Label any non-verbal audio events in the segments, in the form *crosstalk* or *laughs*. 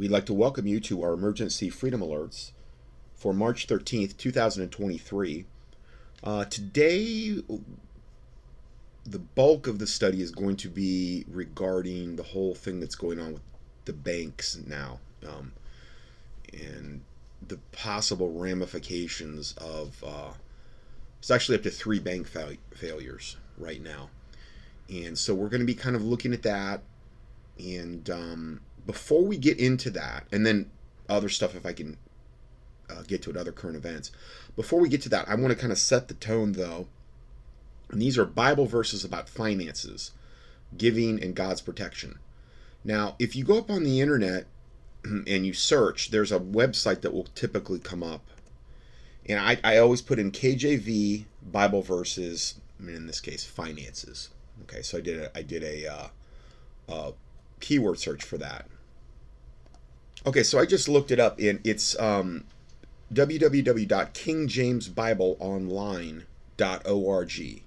We'd like to welcome you to our emergency freedom alerts for March 13th, 2023. Uh, today, the bulk of the study is going to be regarding the whole thing that's going on with the banks now um, and the possible ramifications of uh, it's actually up to three bank fa- failures right now and so we're going to be kind of looking at that and um, before we get into that and then other stuff if i can uh, get to it other current events. Before we get to that i want to kind of set the tone though. And these are bible verses about finances giving and god's protection. Now if you go up on the internet *clears throat* and you search there's a website that will typically come up. And i, I always put in kjv bible verses in this case finances. Okay so i did a i did a uh, uh, keyword search for that okay so i just looked it up and it's um, www.kingjamesbibleonline.org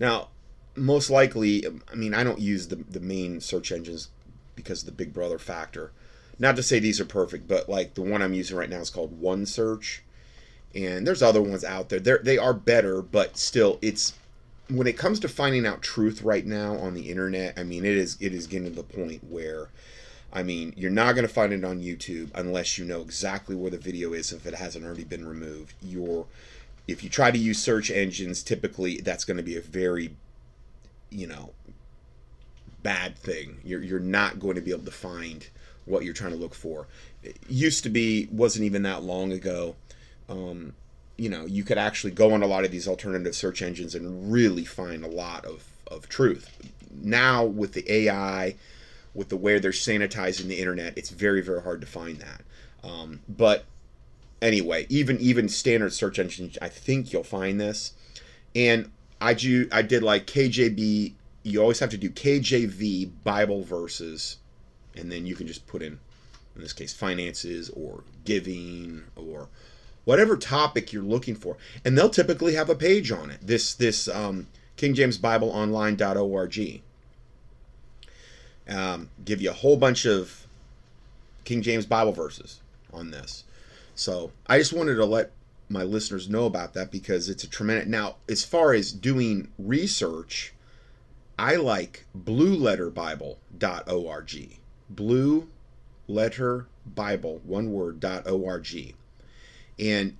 now most likely i mean i don't use the, the main search engines because of the big brother factor. Not to say these are perfect but like the one i'm using right now is called OneSearch and there's other ones out there. They're, they are better but still it's when it comes to finding out truth right now on the internet i mean it is it is getting to the point where i mean you're not going to find it on youtube unless you know exactly where the video is if it hasn't already been removed. You're if you try to use search engines typically that's going to be a very you know bad thing. You're, you're not going to be able to find what you're trying to look for. It used to be wasn't even that long ago um, you know you could actually go on a lot of these alternative search engines and really find a lot of, of truth. Now with the ai with the way they're sanitizing the internet it's very very hard to find that. Um, but anyway even even standard search engines i think you'll find this. And i do i did like kjb you always have to do kjv bible verses and then you can just put in in this case finances or giving or whatever topic you're looking for. And they'll typically have a page on it. This this um, kingjamesbibleonline.org um, give you a whole bunch of king james bible verses on this. So i just wanted to let my listeners know about that because it's a tremendous now as far as doing research i like blueletterbible.org blue letter bible one word org. And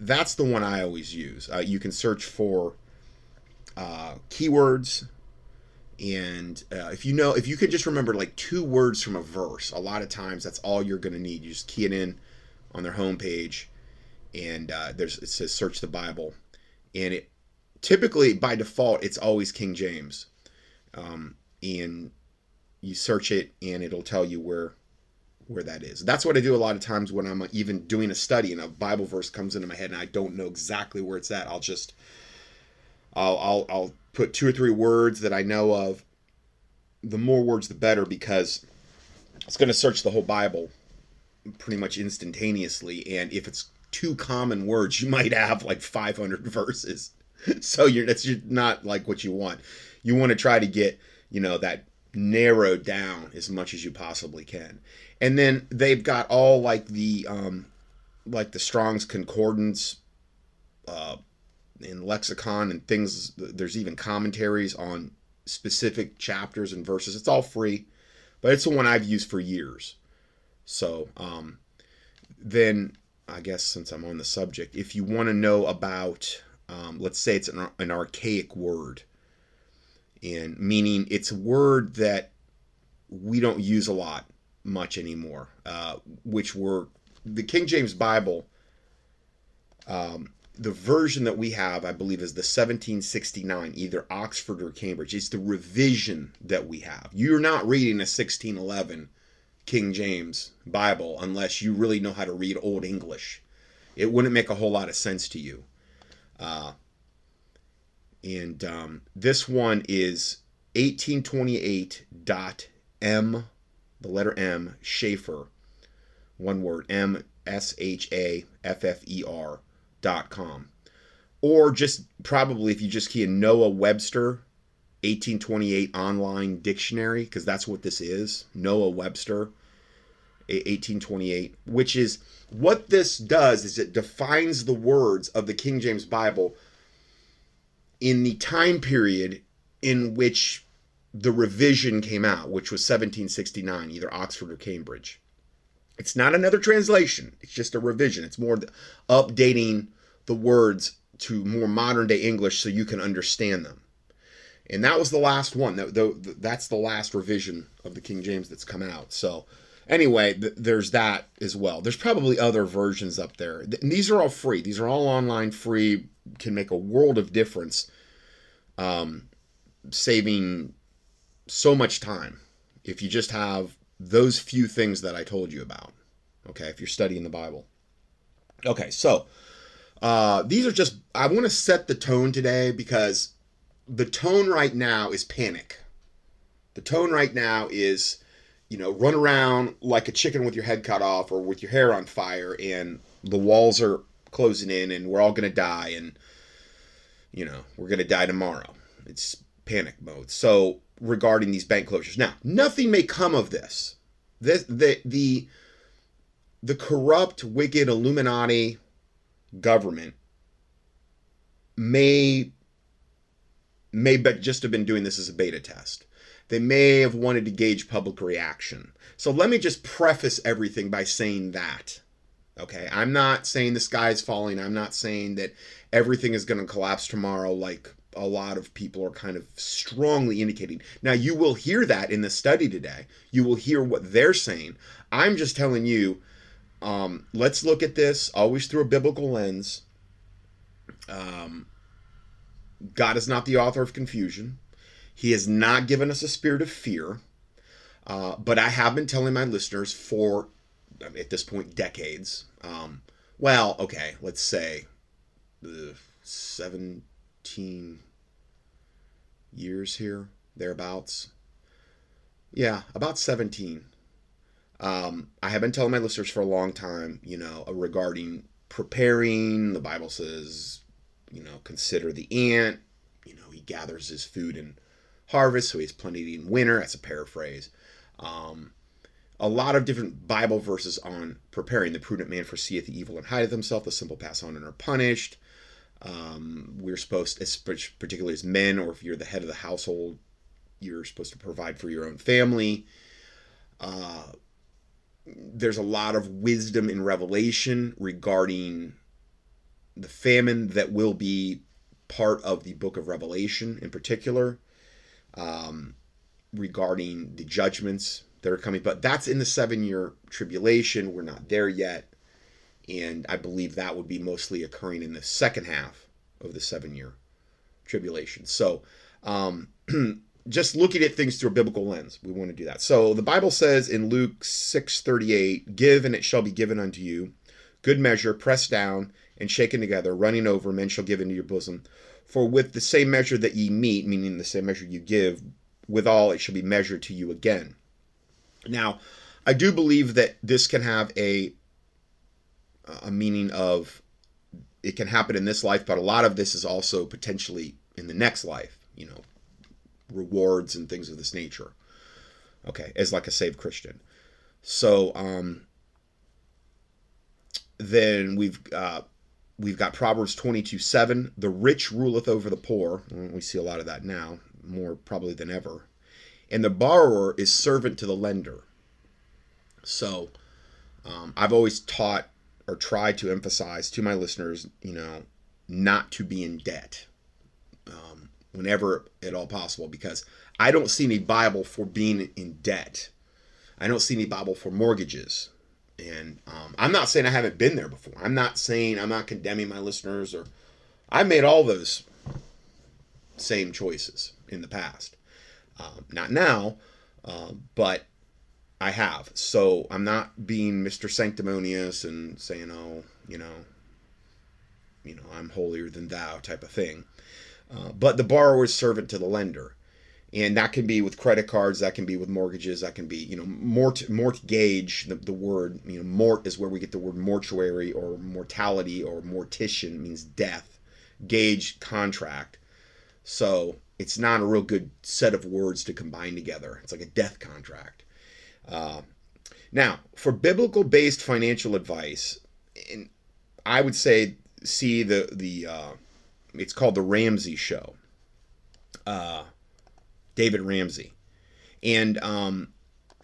that's the one I always use. Uh, you can search for uh, keywords, and uh, if you know, if you could just remember like two words from a verse, a lot of times that's all you're going to need. You just key it in on their homepage, and uh, there's it says search the Bible, and it typically by default it's always King James, um, and you search it and it'll tell you where where that is. That's what I do a lot of times when I'm even doing a study and a Bible verse comes into my head and I don't know exactly where it's at. I'll just I'll I'll, I'll put two or three words that I know of. The more words, the better because it's going to search the whole Bible pretty much instantaneously. And if it's two common words, you might have like 500 *laughs* verses. So you're that's not like what you want. You want to try to get you know that narrowed down as much as you possibly can and then they've got all like the um, like the Strong's Concordance uh, in lexicon and things. There's even commentaries on specific chapters and verses. It's all free, but it's the one I've used for years. So um, then I guess since I'm on the subject, if you want to know about, um, let's say it's an, an archaic word, and meaning it's a word that we don't use a lot much anymore, uh, which were the King James Bible. Um, the version that we have, I believe, is the 1769, either Oxford or Cambridge. It's the revision that we have. You're not reading a 1611 King James Bible unless you really know how to read Old English. It wouldn't make a whole lot of sense to you. Uh, and um, this one is 1828.m the letter M, Shaffer, one word, M S H A F F E R dot. Or just probably if you just key in Noah Webster 1828 online dictionary, because that's what this is, Noah Webster. 1828, which is what this does is it defines the words of the King James Bible in the time period in which the revision came out, which was 1769, either Oxford or Cambridge. It's not another translation, it's just a revision. It's more updating the words to more modern day English so you can understand them. And that was the last one. That's the last revision of the King James that's come out. So, anyway, there's that as well. There's probably other versions up there. And these are all free. These are all online, free. Can make a world of difference. Um, saving so much time if you just have those few things that I told you about. Okay, if you're studying the Bible. Okay, so uh, these are just, I want to set the tone today because the tone right now is panic. The tone right now is, you know, run around like a chicken with your head cut off or with your hair on fire and the walls are closing in and we're all going to die and, you know, we're going to die tomorrow. It's panic mode. So regarding these bank closures. Now, nothing may come of this. This the the the corrupt, wicked Illuminati government may may just have been doing this as a beta test. They may have wanted to gauge public reaction. So let me just preface everything by saying that. Okay, I'm not saying the sky is falling. I'm not saying that everything is going to collapse tomorrow like a lot of people are kind of strongly indicating. Now, you will hear that in the study today. You will hear what they're saying. I'm just telling you, um, let's look at this always through a biblical lens. Um, God is not the author of confusion. He has not given us a spirit of fear. Uh, but I have been telling my listeners for, at this point, decades. Um, well, okay, let's say uh, 17 years here, thereabouts. Yeah, about 17. Um, I have been telling my listeners for a long time, you know, regarding preparing. The Bible says, you know, consider the ant. You know, he gathers his food in harvest, so he has plenty in winter. That's a paraphrase. Um, a lot of different Bible verses on preparing. The prudent man foreseeth the evil and hideth himself. The simple pass on and are punished. Um, we're supposed, particularly as men, or if you're the head of the household, you're supposed to provide for your own family. Uh, there's a lot of wisdom in Revelation regarding the famine that will be part of the book of Revelation in particular, um, regarding the judgments that are coming. But that's in the seven year tribulation. We're not there yet and I believe that would be mostly occurring in the second half of the seven year tribulation. So, um, *clears throat* just looking at things through a biblical lens, we want to do that. So the Bible says in Luke 6:38, "Give and it shall be given unto you, good measure, pressed down and shaken together, running over, men shall give into your bosom. For with the same measure that ye meet, meaning the same measure you give, withal it shall be measured to you again." Now, I do believe that this can have a a meaning of it can happen in this life, but a lot of this is also potentially in the next life, you know, rewards and things of this nature. Okay, as like a saved Christian. So um, then we've uh, we've got Proverbs 22 7. The rich ruleth over the poor. We see a lot of that now, more probably than ever. And the borrower is servant to the lender. So um, I've always taught or tried to emphasize to my listeners, you know, not to be in debt whenever at all possible, because I don't see any Bible for being in debt. I don't see any Bible for mortgages. And um, I'm not saying I haven't been there before. I'm not saying I'm not condemning my listeners or I made all those same choices in the past. Um, not now, uh, but I have. So I'm not being Mr. Sanctimonious and saying, oh, you know, you know, I'm holier than thou type of thing. Uh, but the borrower is servant to the lender. And that can be with credit cards, that can be with mortgages, that can be, you know, mort, mortgage, the, the word, you know, mort is where we get the word mortuary or mortality or mortician means death. Gauge, contract. So it's not a real good set of words to combine together. It's like a death contract. Uh, Now, for biblical based financial advice, I would say see the the uh, it's called the Ramsey Show. Uh, David Ramsey, and um,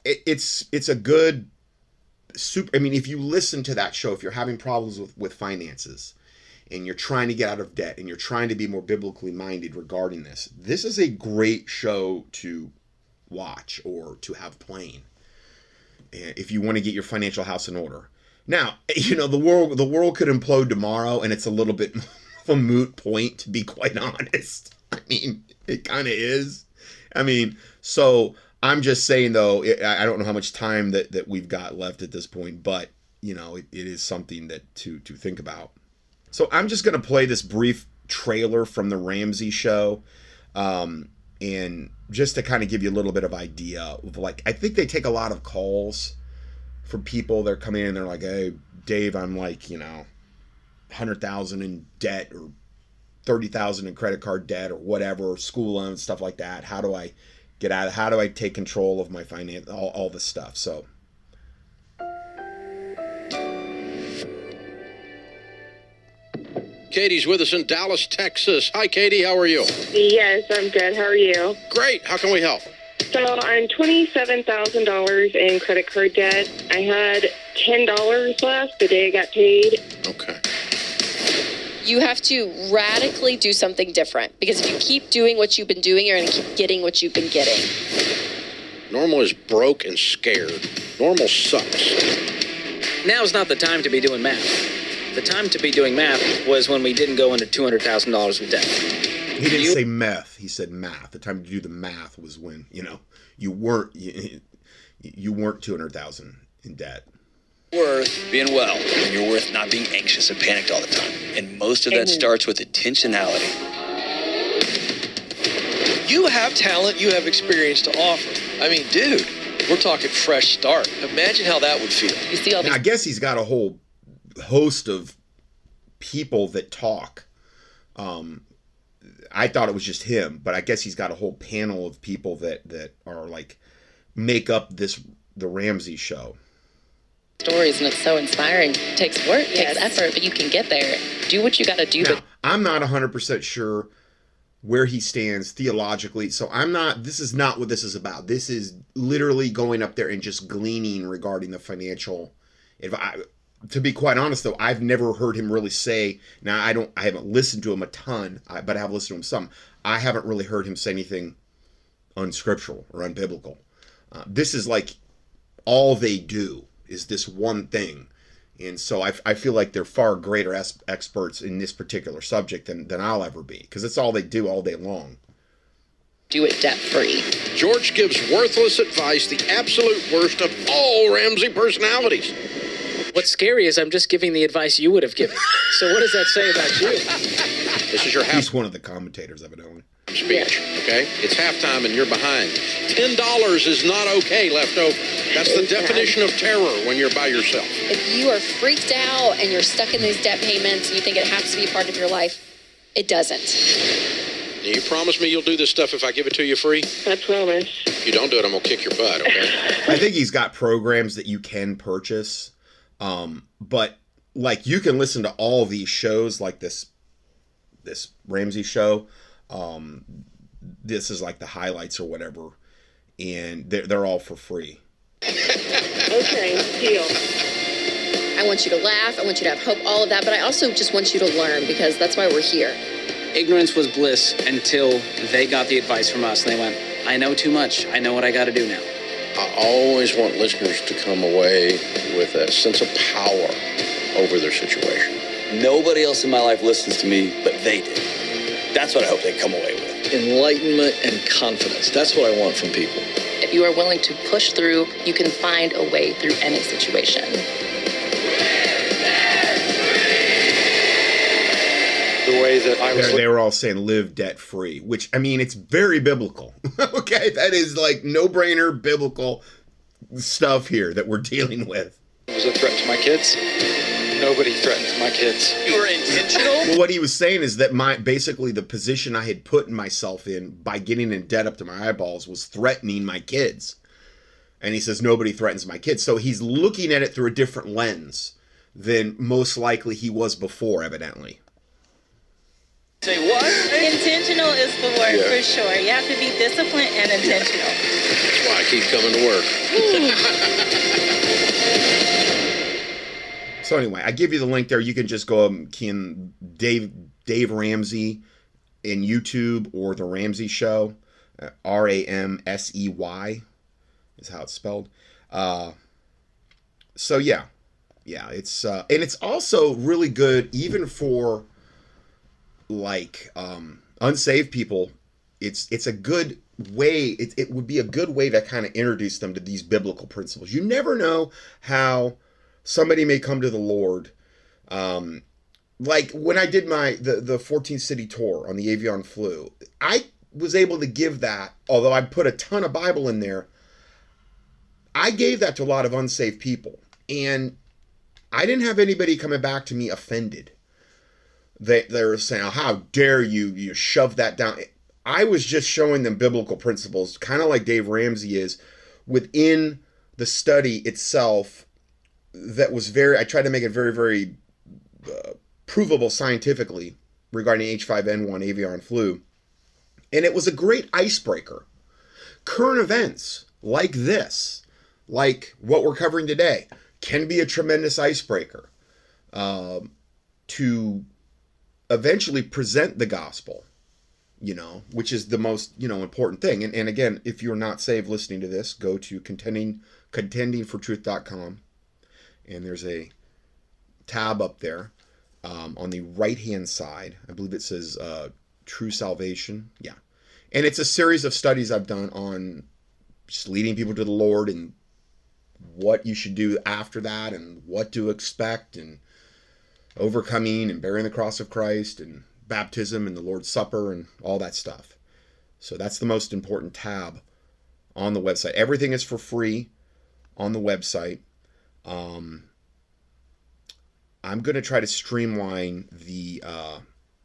it, it's it's a good super. I mean, if you listen to that show, if you're having problems with with finances, and you're trying to get out of debt, and you're trying to be more biblically minded regarding this, this is a great show to watch or to have playing if you want to get your financial house in order. Now, *laughs* you know, the world the world could implode tomorrow and it's a little bit *laughs* a moot point to be quite *laughs* honest. I mean, it kind of is. I mean, so I'm just saying though, I don't know how much time that that we've got left at this point, but you know, it, it is something that to to think about. So I'm just going to play this brief trailer from the Ramsey show. Um, and just to kind of give you a little bit of idea of like I think they take a lot of calls from people they're coming in they're like hey Dave I'm like you know 100,000 in debt or 30,000 in credit card debt or whatever school loans stuff like that how do I get out Of, how do I take control of my finance all, all this stuff so Katie's with us in Dallas, Texas. Hi, Katie. How are you? Yes, I'm good. How are you? Great. How can we help? So I'm twenty-seven thousand dollars in credit card debt. I had ten dollars left the day I got paid. Okay. You have to radically do something different because if you keep doing what you've been doing, you're going to keep getting what you've been getting. Normal is broke and scared. Normal sucks. Now's not the time to be doing math. The time to be doing math was when we didn't go into two hundred thousand dollars in debt. He didn't you, say meth. He said math. The time to do the math was when you know you weren't you, you weren't two hundred thousand in debt. Worth being well, and you're worth not being anxious and panicked all the time. And most of that starts with intentionality. You have talent, you have experience to offer. I mean, dude, we're talking fresh start. Imagine how that would feel. You see all these- I guess he's got a whole host of people that talk. Um, I thought it was just him, but I guess he's got a whole panel of people that that are like make up this the Ramsey show. Stories and it's so inspiring. It takes work, yes. takes effort, but you can get there. Do what you got to do. Now, I'm not 100% sure where he stands theologically. So I'm not this is not what this is about. This is literally going up there and just gleaning regarding the financial advice to be quite honest though i've never heard him really say now i don't i haven't listened to him a ton but i have listened to him some i haven't really heard him say anything unscriptural or unbiblical uh, this is like all they do is this one thing and so I, I feel like they're far greater es- experts in this particular subject than, than i'll ever be because it's all they do all day long do it debt free george gives worthless advice the absolute worst of all ramsey personalities What's scary is I'm just giving the advice you would have given. So what does that say about you? *laughs* This is your half. He's one of the commentators, evidently. Speech. Okay, it's halftime and you're behind. Ten dollars is not okay left over. That's the definition of terror when you're by yourself. If you are freaked out and you're stuck in these debt payments and you think it has to be a part of your life, it doesn't. You promise me you'll do this stuff if I give it to you free? I promise. If you don't do it, I'm gonna kick your butt. Okay. *laughs* I think he's got programs that you can purchase um, but like you can listen to all these shows like this this Ramsey show. Um, this is like the highlights or whatever, and they're, they're all for free. okay, deal. I want you to laugh. I want you to have hope, all of that. But I also just want you to learn because that's why we're here. Ignorance was bliss until they got the advice from us and they went, I know too much. I know what I got to do now. I always want listeners to come away with a sense of power over their situation. Nobody else in my life listens to me, but they did. That's what I hope they come away with. Enlightenment and confidence. That's what I want from people. If you are willing to push through, you can find a way through any situation. the way that I was. They were all saying live debt free, which I mean, it's very biblical. *laughs* okay, that is like no brainer biblical stuff here that we're dealing with. It was a threat to my kids. Nobody threatens my kids. You were intentional. well, what he was saying is that my basically the position I had put myself in by getting in debt up to my eyeballs was threatening my kids. And he says, Nobody threatens my kids. So he's looking at it through a different lens than most likely he was before, evidently. Say what? Intentional is the word Yeah. for sure. You have to be disciplined and intentional. That's why I keep coming to work. *laughs* So anyway, I give you the link there. You can just go key in Dave Dave Ramsey in YouTube or the Ramsey Show. Uh, R A M S E Y is how it's spelled. Uh, so yeah, yeah, it's uh, and it's also really good even for like um, unsaved people. It's it's a good way. It, it would be a good way to kind of introduce them to these biblical principles. You never know how somebody may come to the Lord. Um, like when I did my the the 14 city tour on the Avian Flu, I was able to give that. Although I put a ton of Bible in there, I gave that to a lot of unsaved people, and I didn't have anybody coming back to me offended. They they're saying, oh, "How dare you? You shove that down." I was just showing them biblical principles, kind of like Dave Ramsey is, within the study itself. That was very. I tried to make it very, very uh, provable scientifically regarding H5N1 avian flu, and it was a great icebreaker. Current events like this, like what we're covering today, can be a tremendous icebreaker um, to eventually present the gospel you know which is the most you know important thing and, and again if you're not saved listening to this go to contending contendingfortruth.com and there's a tab up there um, on the right hand side i believe it says uh, true salvation yeah and it's a series of studies i've done on just leading people to the lord and what you should do after that and what to expect and overcoming and bearing the cross of Christ and baptism and the Lord's Supper and all that stuff. So that's the most important tab on the website. Everything is for free on the website. Um, I'm going to try to streamline the uh,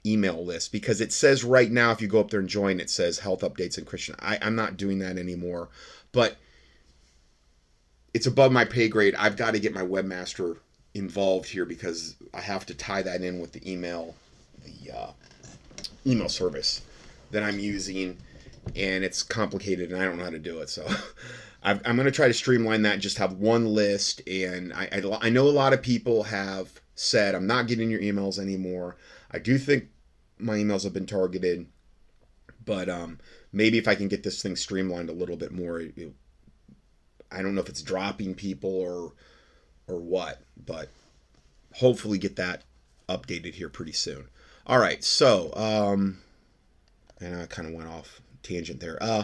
email list because it says right now, if you go up there and join, it says health updates and Christian. I, I'm not doing that anymore, but it's above my pay grade. I've got to get my webmaster involved here because I have to tie that in with the email, the uh, email service that I'm using, and it's complicated, and I don't know how to do it. So *laughs* I've, I'm going to try to streamline that. Just have one list, and I, I I know a lot of people have said I'm not getting your emails anymore. I do think my emails have been targeted, but um, maybe if I can get this thing streamlined a little bit more, it, it- I don't know if it's dropping people or or what, but hopefully get that updated here pretty soon. All right, so um, and I kind of went off tangent there. Uh,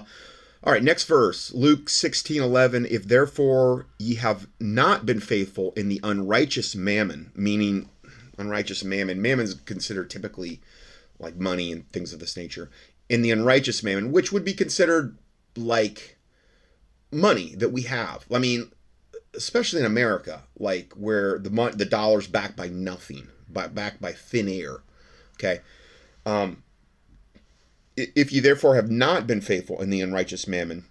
all right, next verse, Luke sixteen eleven. If therefore ye have not been faithful in the unrighteous mammon, meaning unrighteous mammon, mammon's considered typically like money and things of this nature. In the unrighteous mammon, which would be considered like money that we have. I mean, especially in America, like where the mon- the dollar's backed by nothing, by, backed by thin air. Okay. Um, if you therefore have not been faithful in the unrighteous mammon,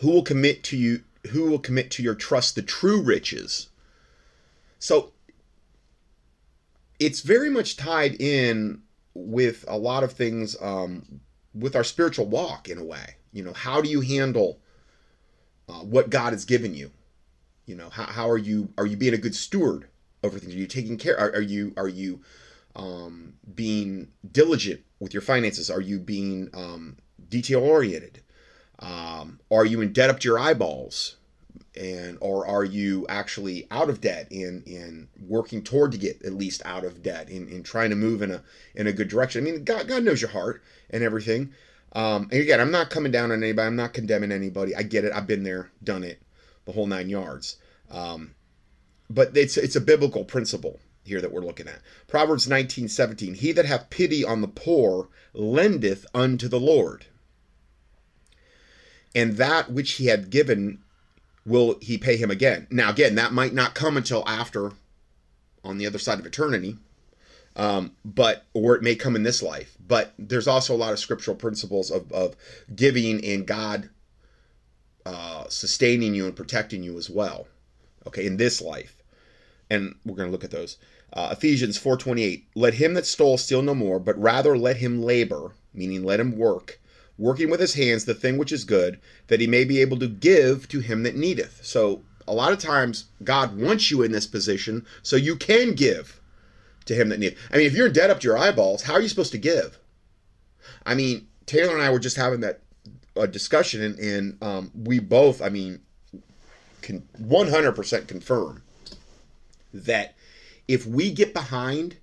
who will commit to you? Who will commit to your trust the true riches? So it's very much tied in with a lot of things um, with our spiritual walk in a way. You know, how do you handle uh, what God has given you? You know, how, how are you are you being a good steward over things? Are you taking care? Are, are you are you um, being diligent with your finances? Are you being um, detail oriented? Um, are you in debt up to your eyeballs? And or are you actually out of debt and and working toward to get at least out of debt and, and trying to move in a in a good direction? I mean, God God knows your heart and everything. Um, and again, I'm not coming down on anybody. I'm not condemning anybody. I get it. I've been there, done it, the whole nine yards. Um, but it's it's a biblical principle here that we're looking at. Proverbs 19:17. He that hath pity on the poor lendeth unto the Lord, and that which he had given will he pay him again. Now again, that might not come until after, on the other side of eternity um, but or it may come in this life. But there's also a lot of scriptural principles of, of giving and God uh, sustaining you and protecting you as well. Okay, in this life, and we're going to look at those. Uh, Ephesians 4:28. Let him that stole steal no more, but rather let him labor, meaning let him work, working with his hands the thing which is good, that he may be able to give to him that needeth. So a lot of times God wants you in this position so you can give to him that needeth. I mean, if you're in debt up to your eyeballs, how are you supposed to give? I mean, Taylor and I were just having that uh, discussion, and, and um, we both, I mean, can 100% confirm that if we get behind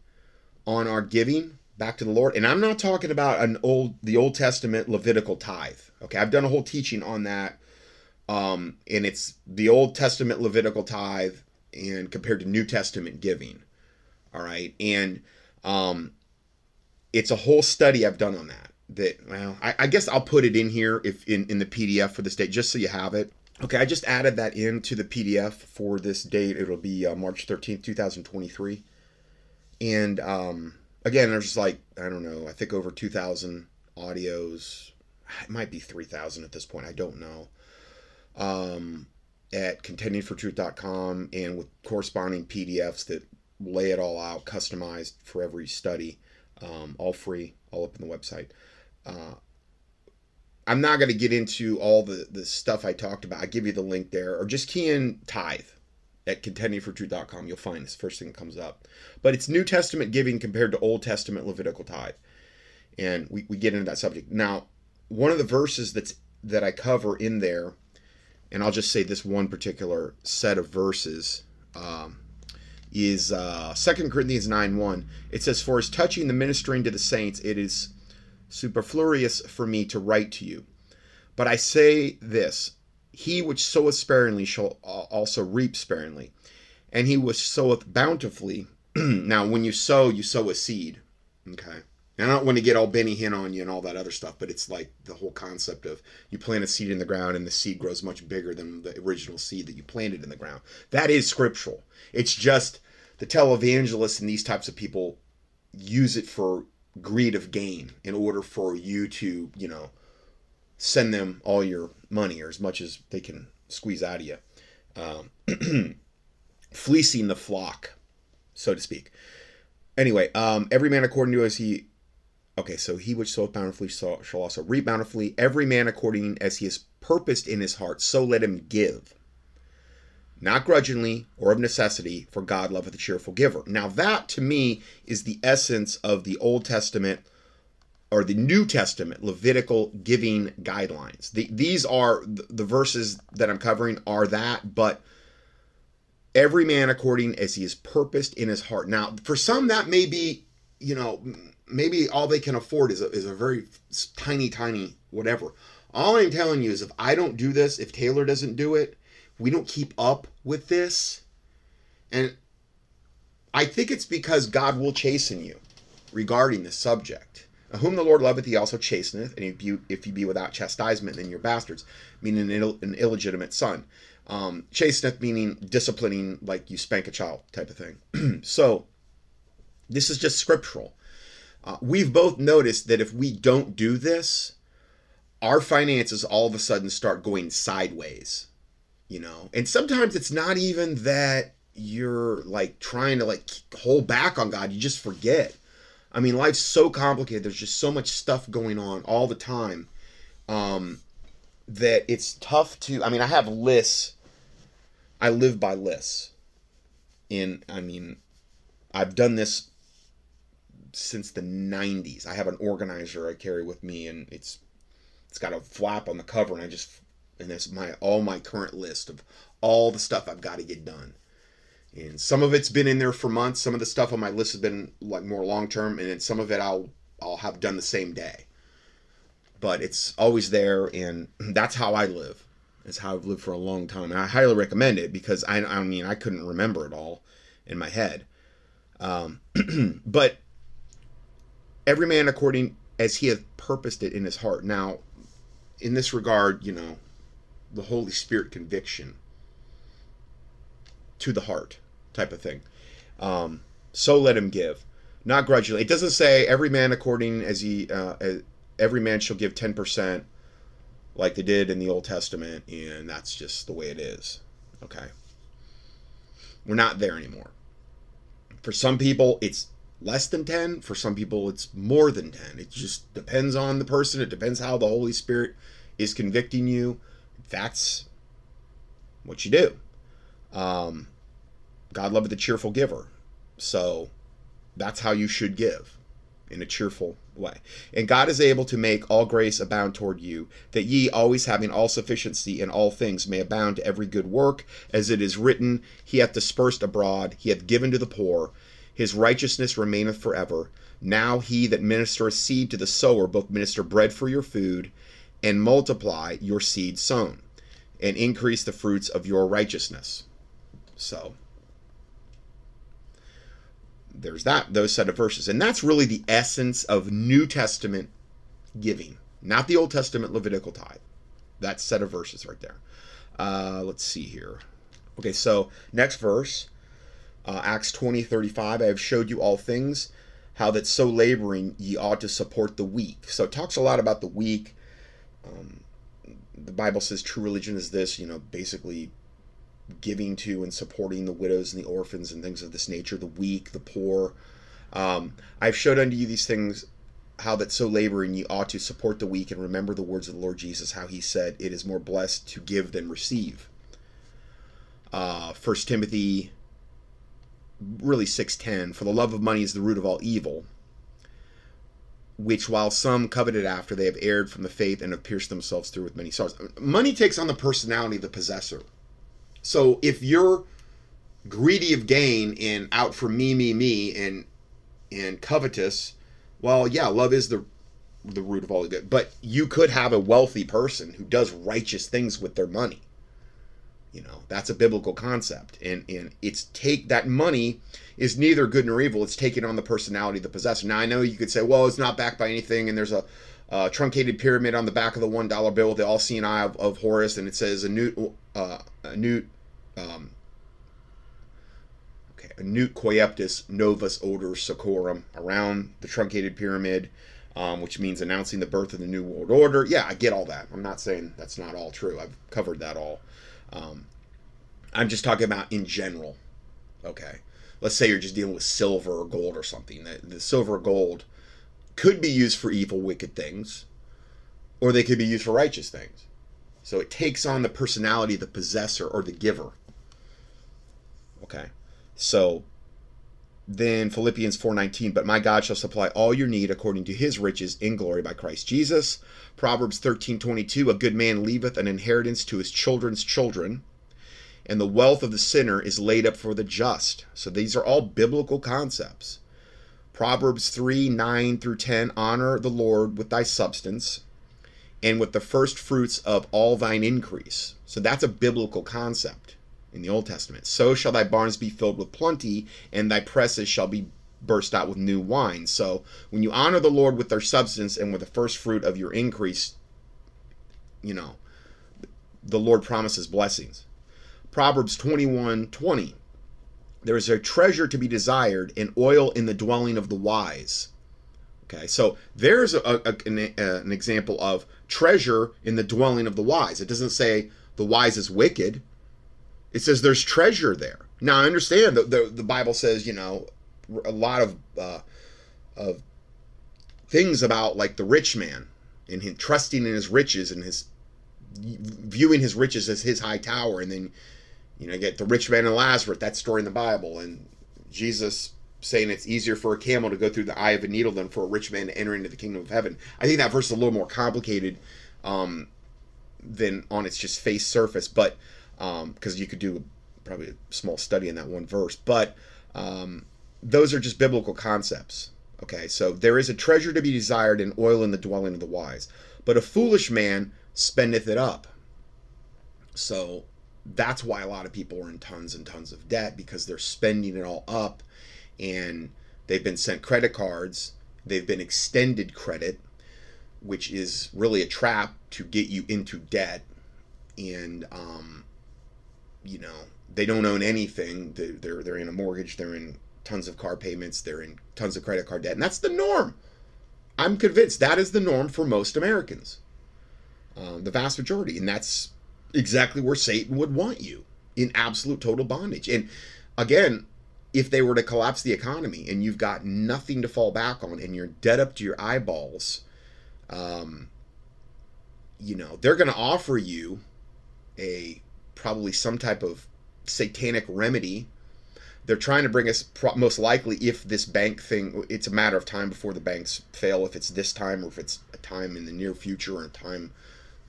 on our giving back to the Lord, and I'm not talking about an old the Old Testament Levitical tithe. Okay, I've done a whole teaching on that, um, and it's the Old Testament Levitical tithe and compared to New Testament giving. All right, and um, it's a whole study I've done on that. That well, I, I guess I'll put it in here if in in the PDF for this date, just so you have it. Okay, I just added that into the PDF for this date. It'll be uh, March 13th, 2023. And um, again, there's like, I don't know, I think over 2,000 audios. It might be 3,000 at this point. I don't know. Um, at contendingfortruth.com and with corresponding PDFs that lay it all out, customized for every study, um, all free, all up in the website. Uh, I'm not going to get into all the, the stuff I talked about. I give you the link there, or just key in tithe at contendingfortruth.com. You'll find this first thing that comes up. But it's New Testament giving compared to Old Testament Levitical tithe. And we, we get into that subject. Now, one of the verses that's that I cover in there, and I'll just say this one particular set of verses, um, is uh, 2 Corinthians 9 1. It says, For as touching the ministering to the saints, it is superfluous for me to write to you. But I say this He which soweth sparingly shall also reap sparingly, and he which soweth bountifully. *clears throat* now, when you sow, you sow a seed. Okay. I don't want to get all Benny Hinn on you and all that other stuff, but it's like the whole concept of you plant a seed in the ground and the seed grows much bigger than the original seed that you planted in the ground. That is scriptural. It's just the televangelists and these types of people use it for greed of gain in order for you to, you know, send them all your money or as much as they can squeeze out of you. Um, *clears throat* fleecing the flock, so to speak. Anyway, um, every man according to as he. Okay, so he which soweth bountifully shall also reap bountifully. Every man according as he has purposed in his heart, so let him give not grudgingly or of necessity, for God loveth a cheerful giver. Now, that to me is the essence of the Old Testament or the New Testament Levitical giving guidelines. The, these are the verses that I'm covering are that, but every man according as he is purposed in his heart. Now, for some, that may be, you know, maybe all they can afford is a, is a very tiny, tiny whatever. All I'm telling you is if I don't do this, if Taylor doesn't do it, we don't keep up with this. And I think it's because God will chasten you regarding this subject. Whom the Lord loveth, he also chasteneth, and if you, if you be without chastisement, then you're bastards, meaning an, Ill, an illegitimate son. Um, chasteneth meaning disciplining, like you spank a child type of thing. *clears throat* so, this is just scriptural. Uh, we've both noticed that if we don't do this, our finances all of a sudden start going sideways you know? And sometimes it's not even that you're like trying to like hold back on god you just forget. I mean life's so complicated there's just so much stuff going on all the time um that it's tough to i mean i have lists. I live by lists. And i mean i've done this since the 90s i have an organizer i carry with me and it's it's got a flap on the cover and i just and that's my all my current list of all the stuff I've got to get done. And some of it's been in there for months. Some of the stuff on my list has been like more long term, and then some of it I'll I'll have done the same day. But it's always there, and *clears throat* that's how I live. It's how I've lived for a long time, and I highly recommend it because I I mean I couldn't remember it all in my head. Um, *clears throat* but every man according as he hath purposed it in his heart. Now, in this regard, you know, the Holy Spirit conviction to the heart type of thing. Um, so let him give, not grudgingly. It doesn't say every man according as he, uh, every man shall give 10% like they did in the Old Testament, and that's just the way it is. Okay. We're not there anymore. For some people, it's less than 10. For some people, it's more than 10. It just depends on the person. It depends how the Holy Spirit is convicting you. That's what you do. Um, God loveth a cheerful giver. So that's how you should give in a cheerful way. And God is able to make all grace abound toward you, that ye always having all sufficiency in all things may abound to every good work, as it is written, He hath dispersed abroad, He hath given to the poor, His righteousness remaineth forever. Now he that ministereth seed to the sower both minister bread for your food, and multiply your seed sown, and increase the fruits of your righteousness. So there's that those set of verses. And that's really the essence of new testament giving not the old testament levitical tithe. That set of verses right there. Uh, let's see here. Okay so next verse uh, acts 20 35 i have showed you all things how that so laboring ye ought to support the weak. So it talks a lot about the weak um, the bible says true religion is this you know basically giving to and supporting the widows and the orphans and things of this nature, the weak, the poor. Um, I've showed unto you these things, how that so laboring ye ought to support the weak and remember the words of the Lord Jesus, how he said, It is more blessed to give than receive. Uh, 1 Timothy, really 6.10, For the love of money is the root of all evil, which while some coveted after, they have erred from the faith and have pierced themselves through with many sorrows. Money takes on the personality of the possessor. So if you're greedy of gain and out for me, me, me, and and covetous, well, yeah, love is the the root of all good. But you could have a wealthy person who does righteous things with their money. You know, that's a biblical concept. And and it's take that money is neither good nor evil. It's taken on the personality of the possessor. Now I know you could say, well, it's not backed by anything, and there's a uh, truncated pyramid on the back of the one dollar bill with the all-seeing eye of, of Horus, and it says a new uh, a new um, okay, a new coeptus novus odor socorum around the truncated pyramid, um, which means announcing the birth of the new world order. Yeah, I get all that. I'm not saying that's not all true. I've covered that all. Um, I'm just talking about in general. Okay, let's say you're just dealing with silver or gold or something. The, the silver or gold could be used for evil, wicked things, or they could be used for righteous things. So it takes on the personality of the possessor or the giver. Okay. So then Philippians 4:19, but my God shall supply all your need according to his riches in glory by Christ Jesus. Proverbs 13:22, a good man leaveth an inheritance to his children's children, and the wealth of the sinner is laid up for the just. So these are all biblical concepts. Proverbs 3, 9 through 10, honor the Lord with thy substance and with the first fruits of all thine increase. So that's a biblical concept in the Old Testament. So shall thy barns be filled with plenty, and thy presses shall be burst out with new wine. So when you honor the Lord with their substance and with the first fruit of your increase, you know, the Lord promises blessings. Proverbs 21 20. There is a treasure to be desired, and oil in the dwelling of the wise. Okay, so there's a, a, an, a, an example of treasure in the dwelling of the wise. It doesn't say the wise is wicked. It says there's treasure there. Now I understand that the, the Bible says you know a lot of uh, of things about like the rich man and him trusting in his riches and his viewing his riches as his high tower, and then you know you get the rich man and Lazarus that story in the Bible and Jesus saying it's easier for a camel to go through the eye of a needle than for a rich man to enter into the kingdom of heaven. I think that verse is a little more complicated um, than on its just face surface, but because um, you could do probably a small study in that one verse, but um, those are just biblical concepts. Okay, so there is a treasure to be desired and oil in the dwelling of the wise, but a foolish man spendeth it up. So that's why a lot of people are in tons and tons of debt because they're spending it all up and they've been sent credit cards, they've been extended credit, which is really a trap to get you into debt. And, um, you know, they don't own anything. They're, they're in a mortgage, they're in tons of car payments, they're in tons of credit card debt. And that's the norm. I'm convinced that is the norm for most Americans. um, the vast majority, and that's exactly where Satan would want you in absolute total bondage. And again, if they were to collapse the economy and you've got nothing to fall back on and you're dead up to your eyeballs, um, you know, they're going to offer you a probably some type of satanic remedy. They're trying to bring us, pro- most likely, if this bank thing, it's a matter of time before the banks fail, if it's this time or if it's a time in the near future or a time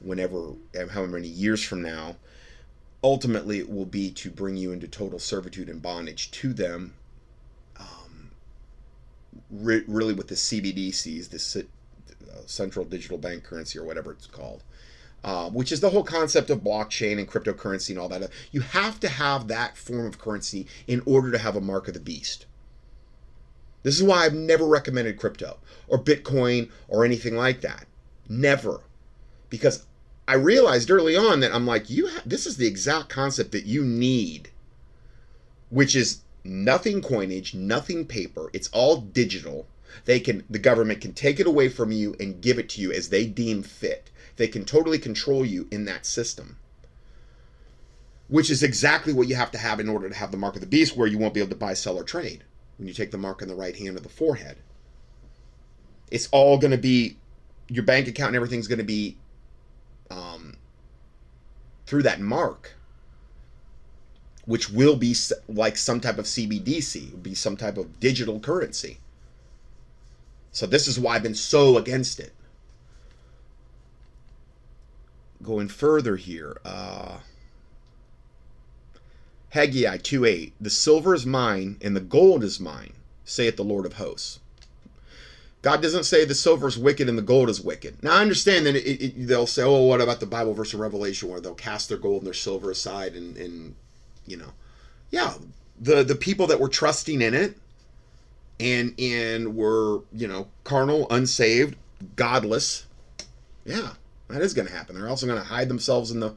whenever, however many years from now. Ultimately, it will be to bring you into total servitude and bondage to them. Um, re- really, with the CBDCs, this uh, central digital bank currency or whatever it's called uh, which is the whole concept of blockchain and cryptocurrency and all that. You have to have that form of currency in order to have a mark of the beast. This is why I've never recommended crypto or Bitcoin or anything like that. Never. Because I realized early on that I'm like, you this is the exact concept that you need, which is nothing coinage, nothing paper. It's all digital. They can the government can take it away from you and give it to you as they deem fit. They can totally control you in that system. Which is exactly what you have to have in order to have the mark of the beast, where you won't be able to buy, sell, or trade when you take the mark on the right hand of the forehead. It's all going to be your bank account and everything's going to be um, through that mark, which will be like some type of CBDC, will be some type of digital currency. So this is why I've been so against it going further here, uh, Haggai 2.8, The silver is mine and the gold is mine, saith the Lord of hosts. God doesn't say the silver is wicked and the gold is wicked. Now I understand that it, it, they'll say, "Oh, what about the Bible verse of Revelation where they'll cast their gold and their silver aside?" And, and you know, yeah, the the people that were trusting in it and and were you know carnal, unsaved, godless, yeah, that is going to happen. They're also going to hide themselves in the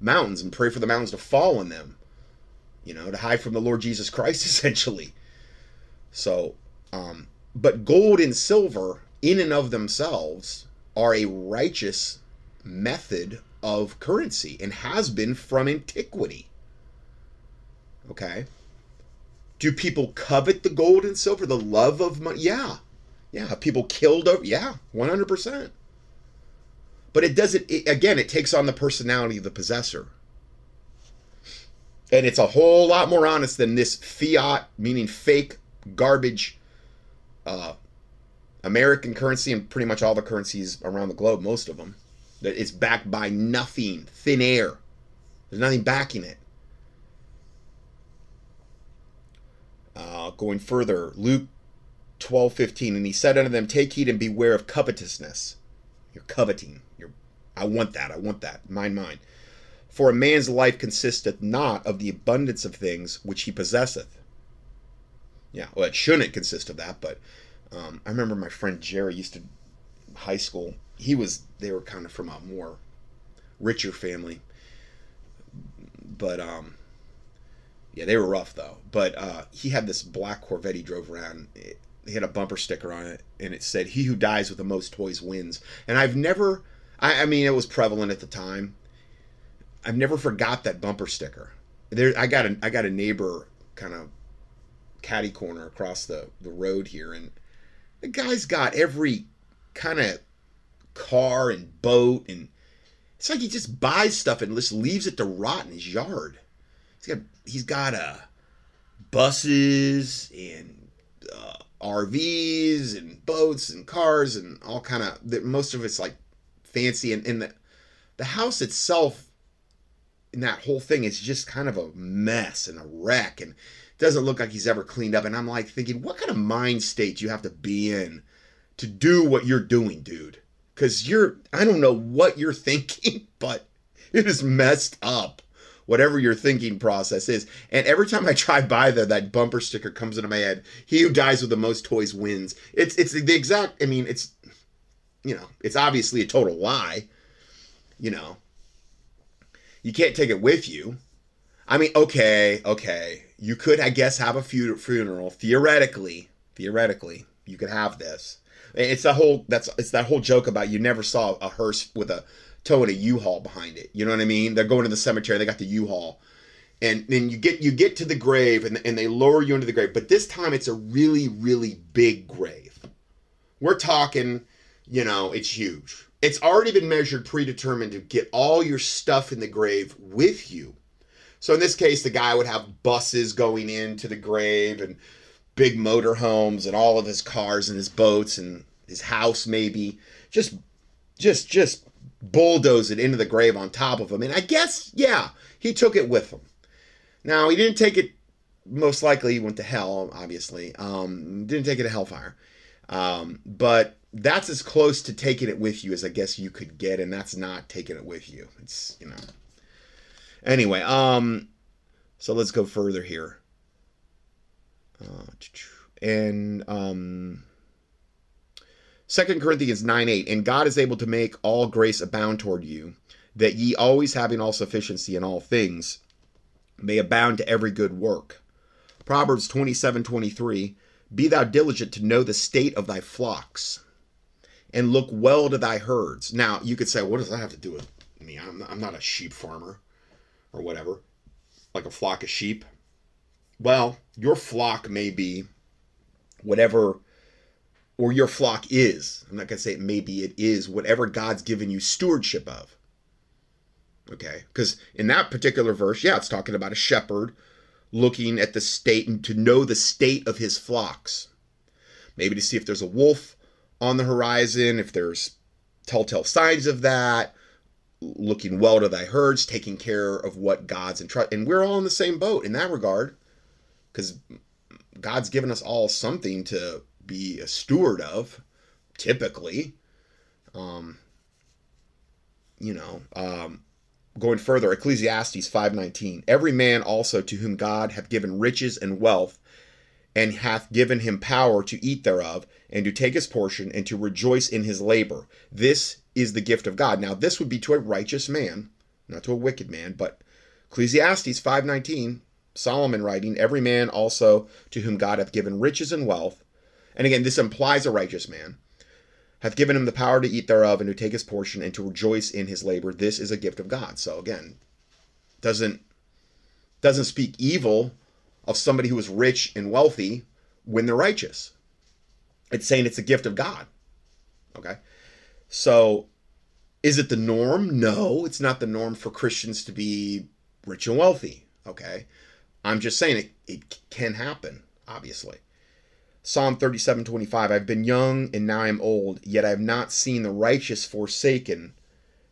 mountains and pray for the mountains to fall on them. You know, to hide from the Lord Jesus Christ, *laughs* essentially. So, um, but gold and silver, in and of themselves, are a righteous method of currency and has been from antiquity. Okay. Do people covet the gold and silver, the love of money? Yeah. Yeah. People killed over. Yeah. 100% but it doesn't it, again it takes on the personality of the possessor. And it's a whole lot more honest than this fiat meaning fake garbage uh, american currency and pretty much all the currencies around the globe most of them that it's backed by nothing thin air. There's nothing backing it. Uh, going further luke 12 15 and he said unto them take heed and beware of covetousness. You're coveting I want that. I want that. Mine, mine. For a man's life consisteth not of the abundance of things which he possesseth. Yeah, well, it shouldn't consist of that, but um, I remember my friend Jerry used to high school. He was they were kind of from a more richer family, but um, yeah, they were rough though. But uh, he had this black Corvette he drove around. It, he had a bumper sticker on it, and it said, "He who dies with the most toys wins." And I've never I, I mean, it was prevalent at the time. I've never forgot that bumper sticker. There, I got a I got a neighbor kind of caddy corner across the the road here, and the guy's got every kind of car and boat, and it's like he just buys stuff and just leaves it to rot in his yard. He's got he's got uh buses and uh, RVs and boats and cars and all kind of most of it's like fancy and, the the house itself and that whole thing is just kind of a mess and a wreck and doesn't look like he's ever cleaned up and i'm like thinking what kind of mind state you have to be in to do what you're doing dude? Because you're i don't know what you're *laughs* thinking but it is messed up whatever your thinking process is. And every time i drive by there that bumper sticker comes into my head he who dies with the most toys wins. It's it's the exact i mean it's you know, it's obviously a total lie. You know, you can't take it with you. I mean, okay, okay. You could, I guess, have a funeral. Theoretically, theoretically, you could have this. It's that whole that's it's that whole joke about you never saw a hearse with a towing a U-Haul behind it. You know what I mean? They're going to the cemetery. They got the U-Haul, and then you get you get to the grave, and and they lower you into the grave. But this time, it's a really really big grave. We're talking, you know, it's huge. It's already been measured, predetermined to get all your stuff in the grave with you. So in this case, the guy would have buses going into the grave and big motorhomes and all of his cars and his boats and his house maybe just just just bulldoze it into the grave on top of him. And I guess yeah, he took it with him. Now he didn't take it. Most likely, he went to hell. Obviously, um, didn't take it to hellfire. Um, but that's as close to taking it with you as I guess you could get, and that's not taking it with you. It's you know. Anyway, um, so let's go further here. Uh, and um, Second Corinthians 9 8, and God is able to make all grace abound toward you, that ye always having all sufficiency in all things may abound to every good work. Proverbs 27 23, be thou diligent to know the state of thy flocks, and look well to thy herds. Now, you could say, what does that have to do with me? I'm I'm not a sheep farmer or whatever, like a flock of sheep. Well, your flock may be whatever, or your flock is. I'm not going to say it may be, it is whatever God's given you stewardship of. Okay? Because in that particular verse, yeah, it's talking about a shepherd looking at the state and to know the state of his flocks. Maybe to see if there's a wolf on the horizon, if there's telltale signs of that, looking well to thy herds, taking care of what God's entrusted. And we're all in the same boat in that regard because God's given us all something to be a steward of, typically. Um, you know, um, going further, Ecclesiastes 5:19. Every man also to whom God hath given riches and wealth, and hath given him power to eat thereof, and to take his portion, and to rejoice in his labor. This is the gift of God. Now, this would be to a righteous man, not to a wicked man, but Ecclesiastes 5:19 Solomon writing, Every man also to whom God hath given riches and wealth, and again, this implies a righteous man, hath given him the power to eat thereof and to take his portion and to rejoice in his labor. This is a gift of God. So again, doesn't doesn't speak evil of somebody who is rich and wealthy when they're righteous. It's saying it's a gift of God. Okay. So is it the norm? No, it's not the norm for Christians to be rich and wealthy. Okay. I'm just saying it, it can happen, obviously. Psalm 37 25 I've been young and now I am old, yet I have not seen the righteous forsaken,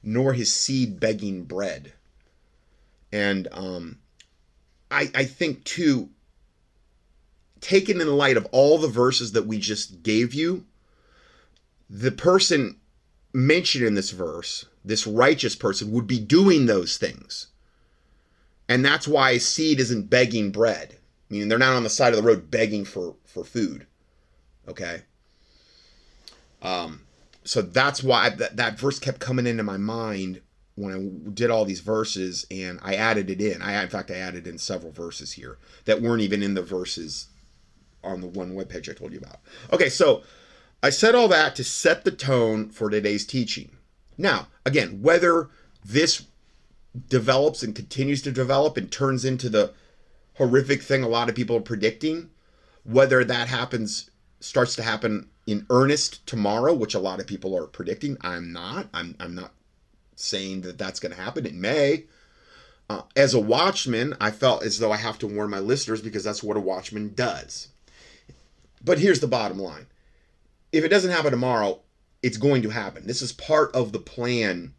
nor his seed begging bread. And um, I, I think, too, taken in light of all the verses that we just gave you, the person mentioned in this verse, this righteous person, would be doing those things. And that's why seed isn't begging bread. I mean, they're not on the side of the road begging for, for food. Okay? Um, so that's why that, that verse kept coming into my mind when I did all these verses and I added it in. I in fact I added in several verses here that weren't even in the verses on the one webpage I told you about. Okay, so I said all that to set the tone for today's teaching. Now, again, whether this develops and continues to develop and turns into the horrific thing a lot of people are predicting, whether that happens starts to happen in earnest tomorrow, which a lot of people are predicting, I'm not. I'm I'm not saying that that's going to happen. It may. Uh, as a watchman, I felt as though I have to warn my listeners because that's what a watchman does. But here's the bottom line if it doesn't happen tomorrow, it's going to happen. This is part of the plan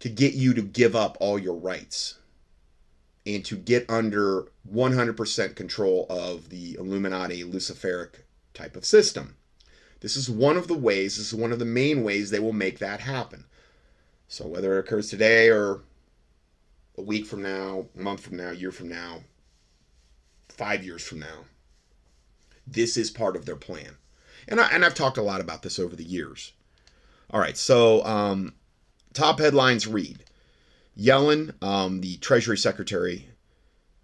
to get you to give up all your rights and to get under 100% control of the Illuminati Luciferic type of system. This is one of the ways, this is one of the main ways they will make that happen. So whether it occurs today or a week from now, a month from now, a year from now, five years from now, this is part of their plan. And, I, and I've talked a lot about this over the years. All right, so um, top headlines read Yellen, um, the Treasury Secretary,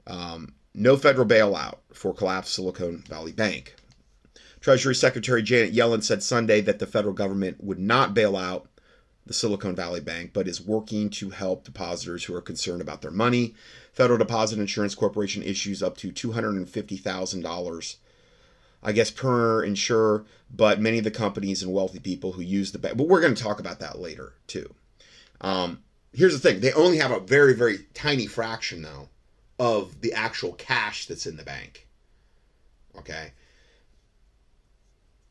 um, no federal bailout for collapsed Silicon Valley Bank. Treasury Secretary Janet Yellen said Sunday that the federal government would not bail out the Silicon Valley Bank, but is working to help depositors who are concerned about their money. Federal Deposit Insurance Corporation issues up to $250,000, I guess, per insurer, but many of the companies and wealthy people who use the bank, but we're going to talk about that later too. Um, here's the thing they only have a very, very tiny fraction, though, of the actual cash that's in the bank. Okay.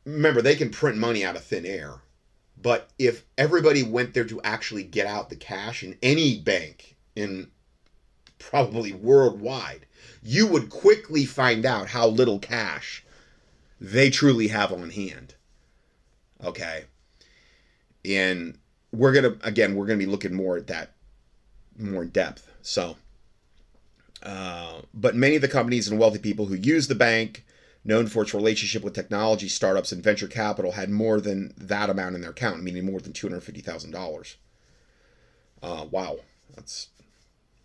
Remember, they can print money out of thin air but if everybody went there to actually get out the cash in any bank in probably worldwide, you would quickly find out how little cash they truly have on hand. Okay. And we're going to, again, we're going to be looking more at that more in depth. So, uh, but many of the companies and wealthy people who use the bank known for its relationship with technology startups and venture capital, had more than that amount in their account, meaning more than two hundred fifty thousand dollars. Uh, wow, that's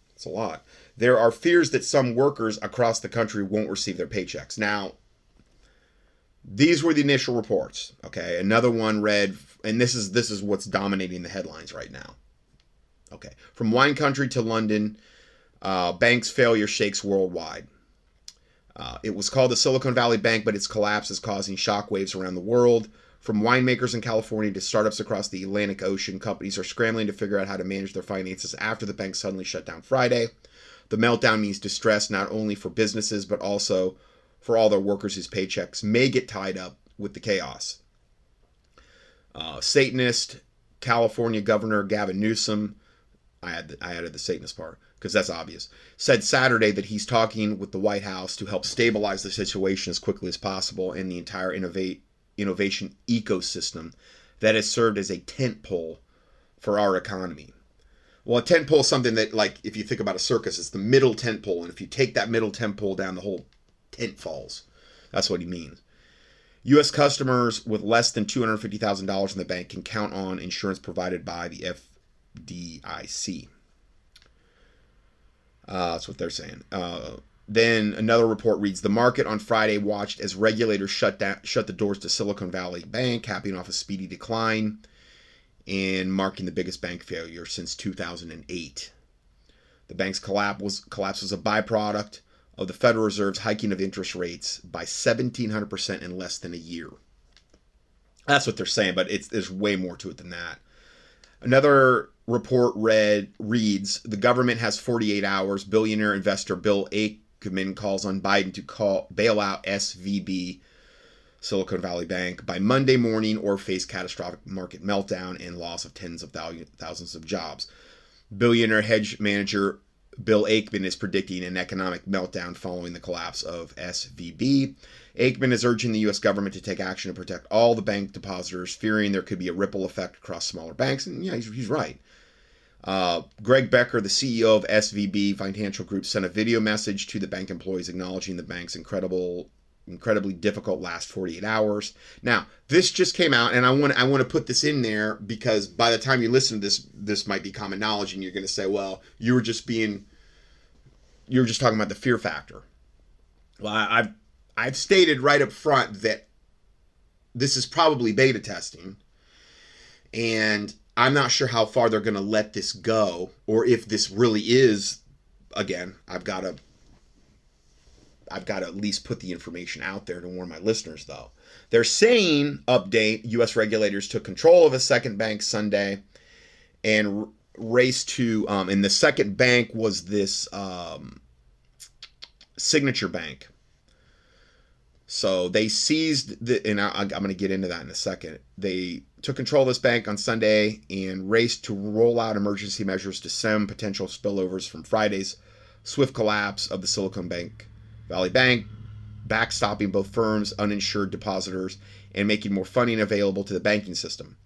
that's a lot. There are fears that some workers across the country won't receive their paychecks. Now, these were the initial reports. Okay, another one read, and this is this is what's dominating the headlines right now. Okay, from wine country to London, uh, banks' failure shakes worldwide. Uh, it was called the Silicon Valley Bank, but its collapse is causing shockwaves around the world. From winemakers in California to startups across the Atlantic Ocean, companies are scrambling to figure out how to manage their finances after the bank suddenly shut down Friday. The meltdown means distress not only for businesses, but also for all their workers whose paychecks may get tied up with the chaos. Uh, Satanist California Governor Gavin Newsom, I, had the, I added the Satanist part, because that's obvious, said Saturday that he's talking with the White House to help stabilize the situation as quickly as possible and the entire innovate innovation ecosystem that has served as a tent pole for our economy. Well, a tent pole is something that, like, if you think about a circus, it's the middle tent pole, and if you take that middle tent pole down, the whole tent falls. That's what he means. U.S. customers with less than $250,000 in the bank can count on insurance provided by the FDIC. Uh, that's what they're saying. Uh, then another report reads: The market on Friday watched as regulators shut down, shut the doors to Silicon Valley Bank, capping off a speedy decline and marking the biggest bank failure since 2008. The bank's collapse was collapse was a byproduct of the Federal Reserve's hiking of interest rates by 1,700% in less than a year. That's what they're saying, but it's there's way more to it than that. Another report read reads the government has 48 hours. Billionaire investor Bill Ackman calls on Biden to call bail out SVB, Silicon Valley Bank, by Monday morning or face catastrophic market meltdown and loss of tens of thousands of jobs. Billionaire hedge manager Bill Ackman is predicting an economic meltdown following the collapse of SVB. Ackman is urging the U.S. government to take action to protect all the bank depositors, fearing there could be a ripple effect across smaller banks. And yeah, he's, he's right. Uh, Greg Becker, the CEO of SVB Financial Group, sent a video message to the bank employees acknowledging the bank's incredible, incredibly difficult last 48 hours. Now, this just came out, and I want I want to put this in there because by the time you listen to this, this might be common knowledge, and you're going to say, "Well, you were just being, you were just talking about the fear factor." Well, I've I've stated right up front that this is probably beta testing, and I'm not sure how far they're going to let this go or if this really is again, I've got to I've got to at least put the information out there to warn my listeners though. They're saying update US regulators took control of a second bank Sunday and raced to um, and the second bank was this um, signature bank so they seized the, and I, am going to get into that in a second. They took control of this bank on Sunday and raced to roll out emergency measures to stem potential spillovers from Friday's swift collapse of the Silicon Bank Valley Bank, backstopping both firms' uninsured depositors and making more funding available to the banking system.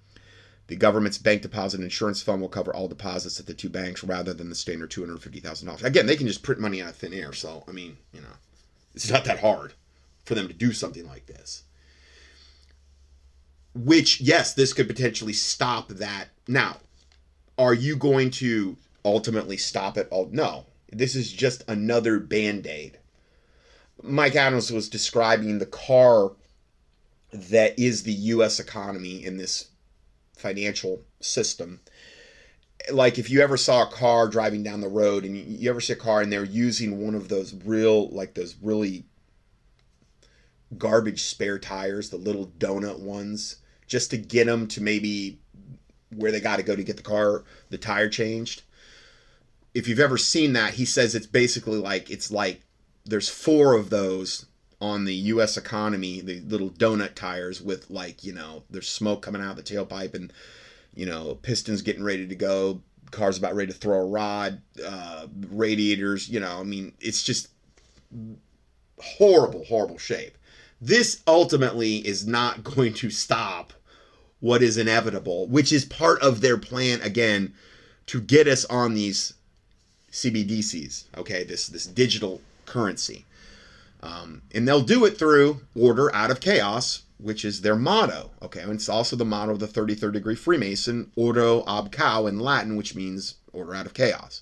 The government's bank deposit insurance fund will cover all deposits at the two banks rather than the standard $250,000. Again, they can just print money out of thin air, so I mean, you know, it's not that hard for them to do something like this. Which, yes, this could potentially stop that. Now, are you going to ultimately stop it all? No. This is just another band aid. Mike Adams was describing the car that is the U.S. economy in this financial system. Like if you ever saw a car driving down the road and you ever see a car and they're using one of those real like those really garbage spare tires, the little donut ones, just to get them to maybe where they got to go to get the car, the tire changed. If you've ever seen that, he says it's basically like it's like there's four of those on the U.S. economy, the little donut tires with like you know there's smoke coming out the tailpipe and you know pistons getting ready to go, cars about ready to throw a rod, uh, radiators. You know, I mean it's just horrible, horrible shape. This ultimately is not going to stop what is inevitable, which is part of their plan again to get us on these CBDCs. Okay, this this digital currency, um, and they'll do it through order out of chaos, which is their motto. Okay, and it's also the motto of the 33rd degree Freemason, ordo ab chao in Latin, which means order out of chaos.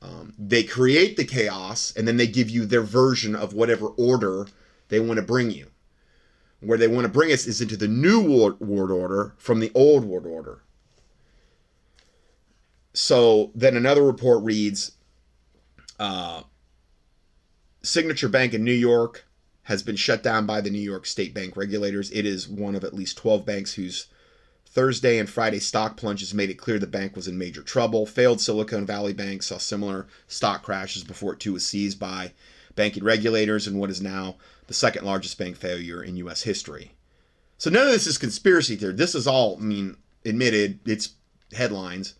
Um, they create the chaos, and then they give you their version of whatever order they want to bring you where they want to bring us is into the new world, world order from the old world order. So then another report reads uh, Signature Bank in New York has been shut down by the New York State Bank regulators. It is one of at least 12 banks whose Thursday and Friday stock plunges made it clear the bank was in major trouble. Failed Silicon Valley Bank saw similar stock crashes before it too was seized by banking regulators in what is now the second largest bank failure in U.S. history. So none of this is conspiracy theory. This is all, I mean, admitted. It's headlines.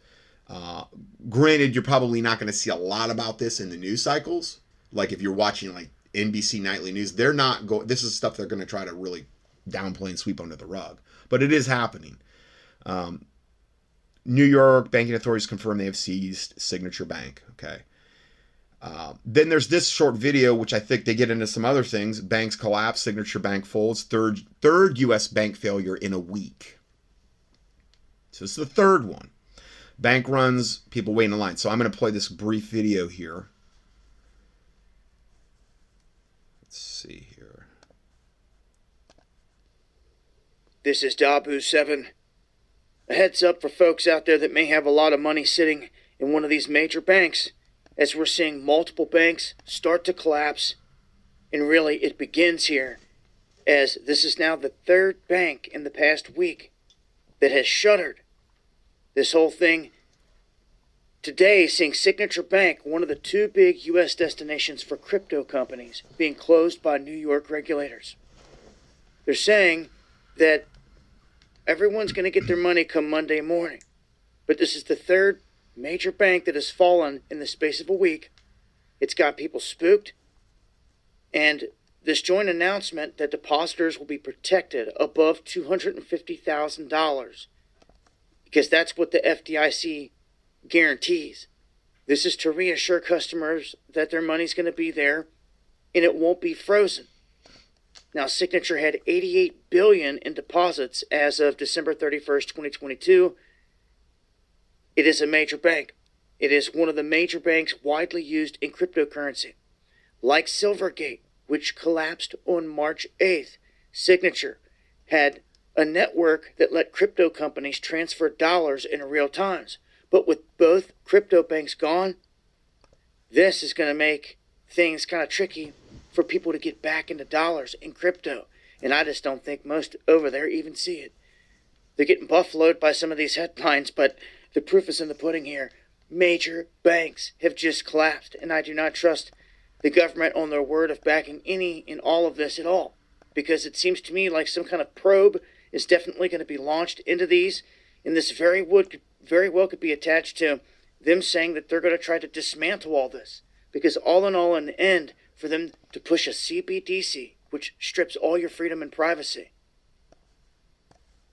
Uh, granted, you're probably not going to see a lot about this in the news cycles. Like if you're watching like NBC nightly news, they're not going. This is stuff they're going to try to really downplay and sweep under the rug. But it is happening. Um, New York banking authorities confirm they have seized Signature Bank. Okay. Uh, then there's this short video, which I think they get into some other things. Banks collapse, Signature Bank folds, third third U.S. bank failure in a week. So it's the third one. Bank runs, people waiting in line. So I'm going to play this brief video here. Let's see here. This is Dahboo 7. A heads up for folks out there that may have a lot of money sitting in one of these major banks as we're seeing multiple banks start to collapse. And really, it begins here, as this is now the third bank in the past week that has shuttered. This whole thing today, seeing Signature Bank, one of the two big U.S. destinations for crypto companies, being closed by New York regulators. They're saying that everyone's going to get their money come Monday morning. But this is the third major bank that has fallen in the space of a week. It's got people spooked. And this joint announcement that depositors will be protected above $250,000 because that's what the FDIC guarantees. This is to reassure customers that their money's going to be there and it won't be frozen. Now Signature had 88 billion in deposits as of December 31st, 2022 it is a major bank. It is one of the major banks widely used in cryptocurrency. Like Silvergate, which collapsed on March 8th, Signature had a network that let crypto companies transfer dollars in real times. But with both crypto banks gone, this is going to make things kind of tricky for people to get back into dollars in crypto. And I just don't think most over there even see it. They're getting buffaloed by some of these headlines, but the proof is in the pudding here. Major banks have just collapsed, and I do not trust the government on their word of backing any in all of this at all. Because it seems to me like some kind of probe is definitely going to be launched into these, and this very would very well could be attached to them saying that they're going to try to dismantle all this. Because all in all, in the end, for them to push a CBDC, which strips all your freedom and privacy,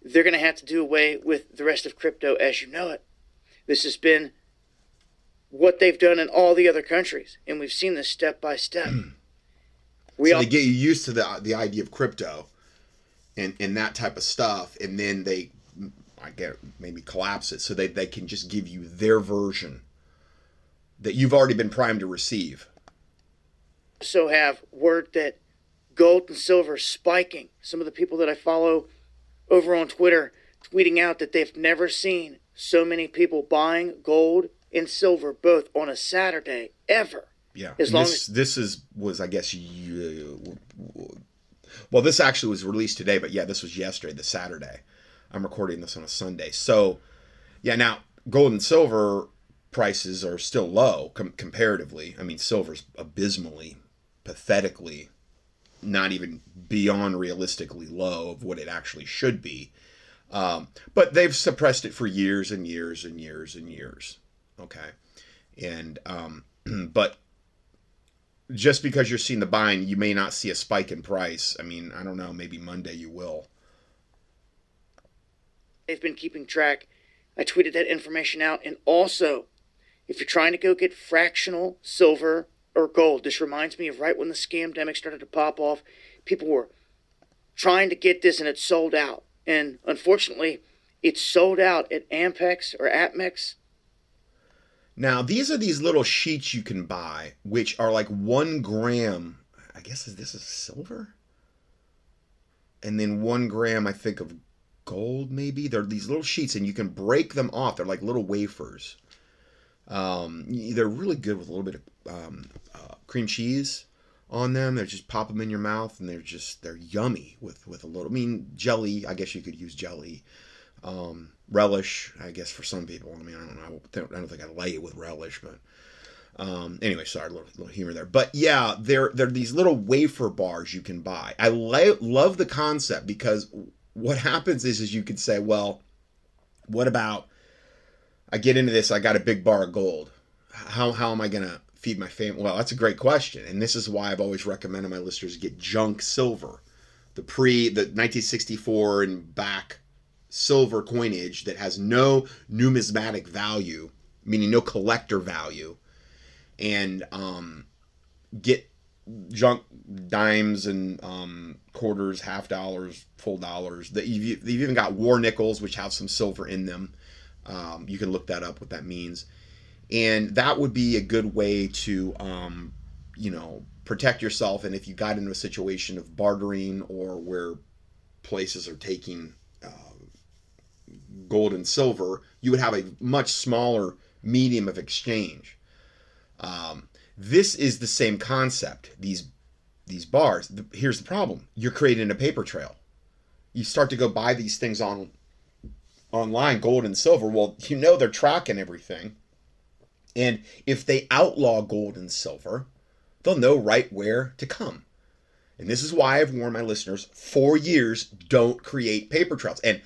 they're going to have to do away with the rest of crypto as you know it. This has been what they've done in all the other countries, and we've seen this step by step. *clears throat* we so all- they get you used to the the idea of crypto, and and that type of stuff, and then they, I get maybe collapse it so they they can just give you their version that you've already been primed to receive. So have word that gold and silver spiking. Some of the people that I follow over on Twitter tweeting out that they've never seen so many people buying gold and silver both on a Saturday ever. Yeah. As long this, this is was I guess you, well this actually was released today, but yeah, this was yesterday, the Saturday. I'm recording this on a Sunday. So yeah, now gold and silver prices are still low com- comparatively. I mean, silver's abysmally, pathetically, not even beyond realistically low of what it actually should be. Um, but they've suppressed it for years and years and years and years. Okay, and um, *clears throat* but just because you're seeing the buying, you may not see a spike in price. I mean, I don't know. Maybe Monday you will. they've been keeping track. I tweeted that information out. And also, if you're trying to go get fractional silver or gold, this reminds me of right when the scam started to pop off. People were trying to get this and it sold out. And unfortunately, it's sold out at Ampex or APMEX. Now, these are these little sheets you can buy, which are like one gram. I guess is this is silver, and then one gram, I think, of gold. Maybe they're these little sheets, and you can break them off. They're like little wafers. Um, they're really good with a little bit of um, uh, cream cheese on them. They just pop them in your mouth, and they're just they're yummy with with a little. I mean, jelly. I guess you could use jelly. Um, relish, I guess for some people. I mean, I don't know. I don't, I don't think I lay it with relish, but um, anyway, sorry, a little, little humor there. But yeah, they're they're these little wafer bars you can buy. I la- love the concept because what happens is is you could say, well, what about I get into this, I got a big bar of gold. How how am I gonna feed my family? Well, that's a great question, and this is why I've always recommended my listeners get junk silver, the pre the 1964 and back silver coinage that has no numismatic value, meaning no collector value, and um, get junk dimes and um, quarters, half dollars, full dollars. That you've, you've even got war nickels, which have some silver in them. Um, you can look that up, what that means, and that would be a good way to, um, you know, protect yourself. And if you got into a situation of bartering or where places are taking uh, gold and silver, you would have a much smaller medium of exchange. Um, this is the same concept. These these bars. The- Here's the problem: you're creating a paper trail. You start to go buy these things on online, gold and silver. Well, you know they're tracking everything, and if they outlaw gold and silver, they'll know right where to come. And this is why I've warned my listeners for years: don't create paper trails. And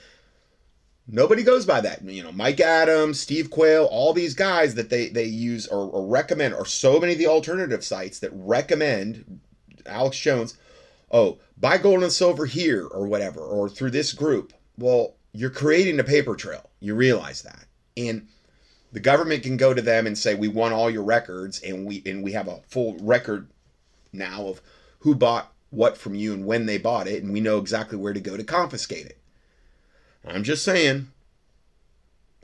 Nobody goes by that. You know, Mike Adams, Steve Quayle, all these guys that they they use or, or recommend, or so many of the alternative sites that recommend Alex Jones. Oh, buy gold and silver here or whatever, or through this group. Well, you're creating a paper trail. You realize that, and the government can go to them and say, "We want all your records, and we and we have a full record now of who bought what from you and when they bought it, and we know exactly where to go to confiscate it." I'm just saying.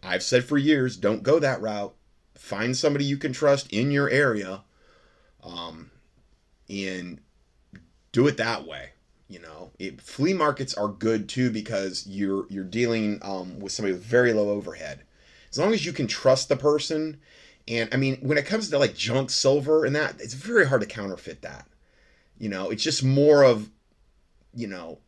I've said for years, don't go that route. Find somebody you can trust in your area, um, and do it that way. You know, it, flea markets are good too because you're you're dealing um, with somebody with very low overhead. As long as you can trust the person, and I mean, when it comes to like junk silver and that, it's very hard to counterfeit that. You know, it's just more of, you know,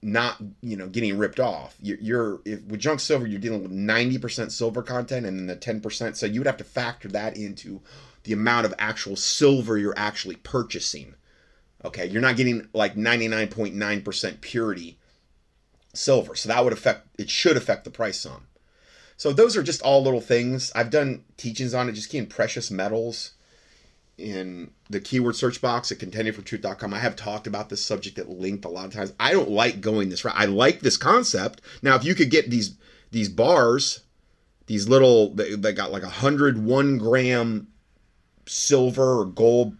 not you know getting ripped off. You're, you're if, with junk silver, you're dealing with ninety percent silver content and then the ten percent. So you would have to factor that into the amount of actual silver you're actually purchasing. Okay, you're not getting like ninety nine point nine percent purity silver, so that would affect. It should affect the price some. So those are just all little things. I've done teachings on it, just keying precious metals in the keyword search box at contendingfortruth.com. I have talked about this subject at length a lot of times. I don't like going this route. I like this concept. Now, if you could get these these bars, these little they, they got like a hundred one gram silver or gold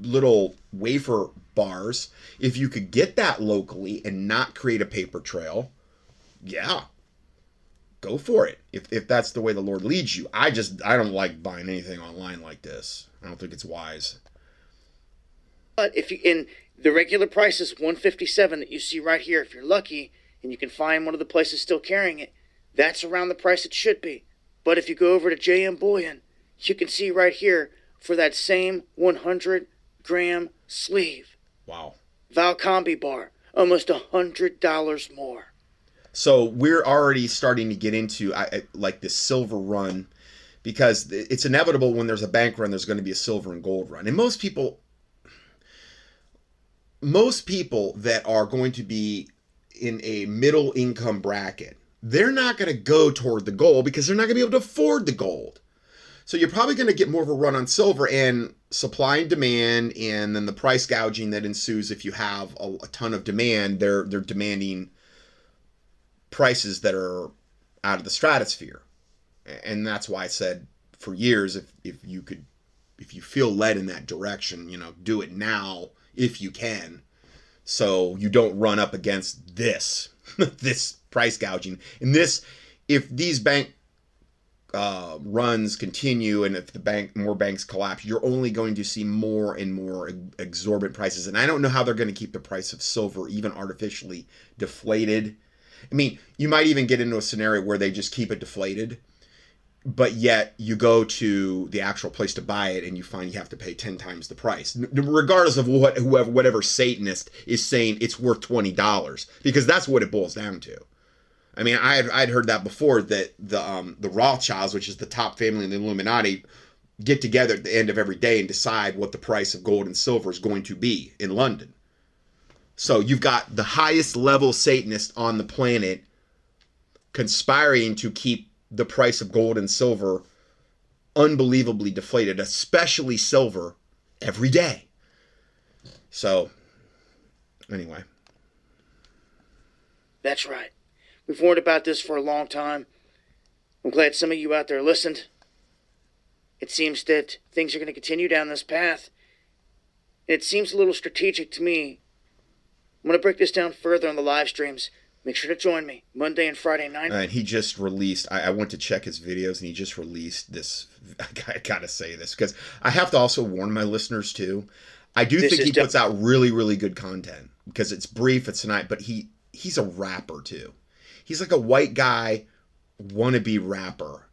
little wafer bars. If you could get that locally and not create a paper trail, yeah, go for it. If if that's the way the Lord leads you. I just I don't like buying anything online like this. I don't think it's wise. But if you in the regular price is 157 that you see right here, if you're lucky and you can find one of the places still carrying it, that's around the price it should be. But if you go over to JM Bullion, you can see right here for that same 100 gram sleeve. Wow. Valcambi bar, almost a hundred dollars more. So we're already starting to get into I, I, like this silver run because it's inevitable when there's a bank run, there's going to be a silver and gold run. And most people, most people that are going to be in a middle income bracket, they're not going to go toward the gold because they're not going to be able to afford the gold. So you're probably going to get more of a run on silver and supply and demand, and then the price gouging that ensues if you have a, a ton of demand. They're they're demanding prices that are out of the stratosphere, and that's why I said for years if if you could if you feel led in that direction, you know, do it now if you can, so you don't run up against this *laughs* this price gouging and this if these bank uh, runs continue and if the bank more banks collapse you're only going to see more and more exorbitant prices. And i don't know how they're going to keep the price of silver even artificially deflated. I mean you might even get into a scenario where they just keep it deflated but yet you go to the actual place to buy it and you find you have to pay 10 times the price. Regardless of what whoever whatever satanist is saying it's worth $20 because that's what it boils down to I mean, I had I'd heard that before that the um, the Rothschilds, which is the top family in the Illuminati, get together at the end of every day and decide what the price of gold and silver is going to be in London. So you've got the highest level Satanist on the planet conspiring to keep the price of gold and silver unbelievably deflated, especially silver, every day. So, anyway. That's right. We've warned about this for a long time. I'm glad some of you out there listened. It seems that things are going to continue down this path. And it seems a little strategic to me. I'm going to break this down further on the live streams. Make sure to join me Monday and Friday night. And he just released. I, I went to check his videos, and he just released this. *laughs* I gotta say this because I have to also warn my listeners too. I do this think he puts out really, really good content because it's brief, it's tonight, but he he's a rapper too he's like a white guy wannabe rapper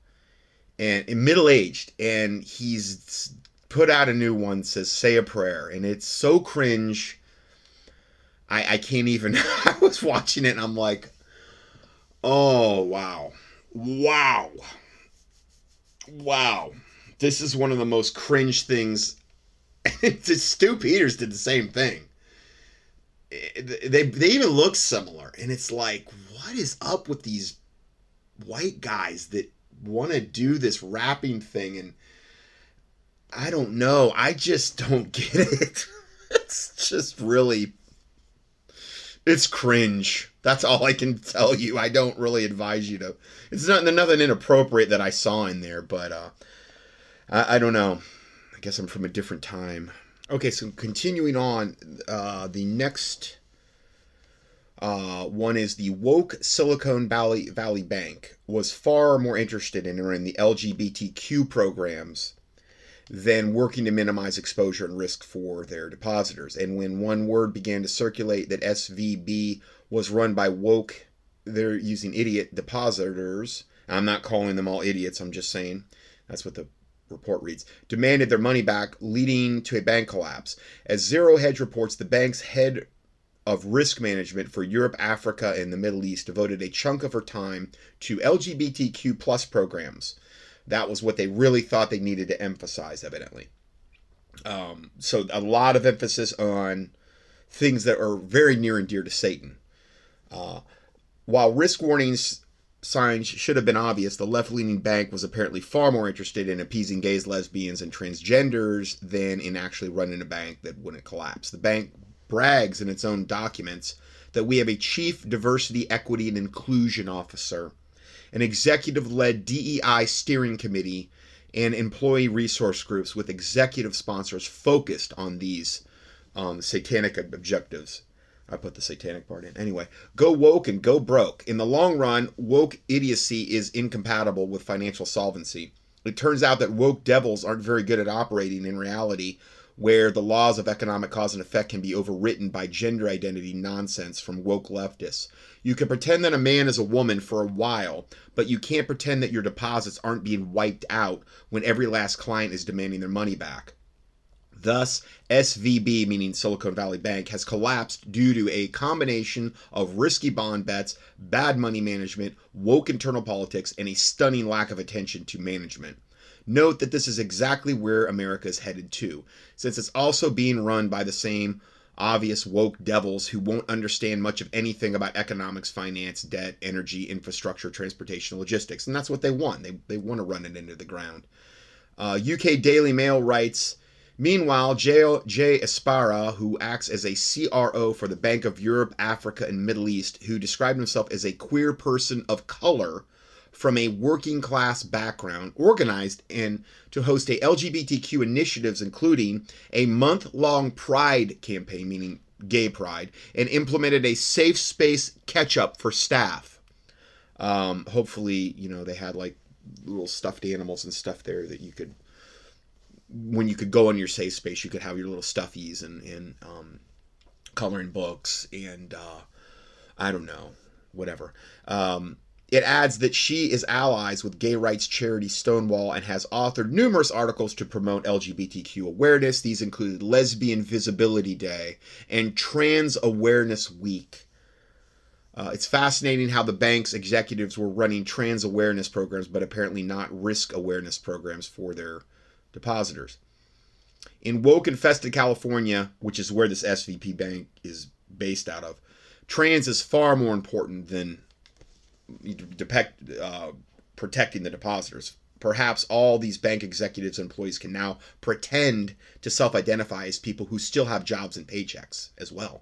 and, and middle aged, and he's put out a new one says "Say a Prayer," and it's so cringe. I I can't even. *laughs* I was watching it, and I'm like, oh wow, wow, wow. This is one of the most cringe things. *laughs* Stu Peters did the same thing. Eh, they they even look similar, and it's like, what is up with these white guys that want to do this rapping thing and I don't know. I just don't *laughs* get it. it's just really it's cringe. That's all I can tell you. I don't really advise you to. It's not nothing inappropriate that I saw in there, but uh, I, I don't know. I guess I'm from a different time. Okay, so continuing on, uh, the next uh, one is the woke Silicon Valley Valley Bank was far more interested in, in the LGBTQ programs than working to minimize exposure and risk for their depositors. And when one word began to circulate that SVB was run by woke, they're using idiot depositors. I'm not calling them all idiots. I'm just saying that's what the report reads, demanded their money back, leading to a bank collapse. As Zero Hedge reports, the bank's head of risk management for Europe, Africa, and the Middle East devoted a chunk of her time to LGBTQ plus programs. That was what they really thought they needed to emphasize, evidently. Um, so a lot of emphasis on things that are very near and dear to Satan. Uh, while risk warnings signs should have been obvious, the left leaning bank was apparently far more interested in appeasing gays, lesbians, and transgenders than in actually running a bank that wouldn't collapse. The bank brags in its own documents that we have a chief diversity, equity, and inclusion officer, an executive led DEI steering committee, and employee resource groups with executive sponsors focused on these um, satanic objectives. I put the satanic part in. Anyway, go woke and go broke. In the long run, woke idiocy is incompatible with financial solvency. It turns out that woke devils aren't very good at operating in reality where the laws of economic cause and effect can be overwritten by gender identity nonsense from woke leftists. You can pretend that a man is a woman for a while, but you can't pretend that your deposits aren't being wiped out when every last client is demanding their money back. Thus, SVB, meaning Silicon Valley Bank, has collapsed due to a combination of risky bond bets, bad money management, woke internal politics, and a stunning lack of attention to management. Note that this is exactly where America is headed to, since it's also being run by the same obvious woke devils who won't understand much of anything about economics, finance, debt, energy, infrastructure, transportation, logistics. And that's what they want. They, they want to run it into the ground. Uh, UK Daily Mail writes Meanwhile, Jay, Jay Ersapah, who acts as a CRO for the Bank of Europe, Africa, and Middle East, who described himself as a queer person of color from a working class background, organized and to host a LGBTQ initiatives, including a month long pride campaign, meaning gay pride, and implemented a safe space catch up for staff. Um, hopefully, you know, they had like little stuffed animals and stuff there that you could when you could go in your safe space, you could have your little stuffies and, and um, coloring books and uh, I don't know, whatever. Um, it adds that she is allies with gay rights charity Stonewall and has authored numerous articles to promote LGBTQ awareness. These included Lesbian Visibility Day and Trans Awareness Week. Uh, it's fascinating how the bank's executives were running trans awareness programs, but apparently not risk awareness programs for their depositors. In woke infested California, which is where this SVB bank is based out of, trans is far more important than uh, protecting the depositors. Perhaps all these bank executives and employees can now pretend to self identify as people who still have jobs and paychecks as well.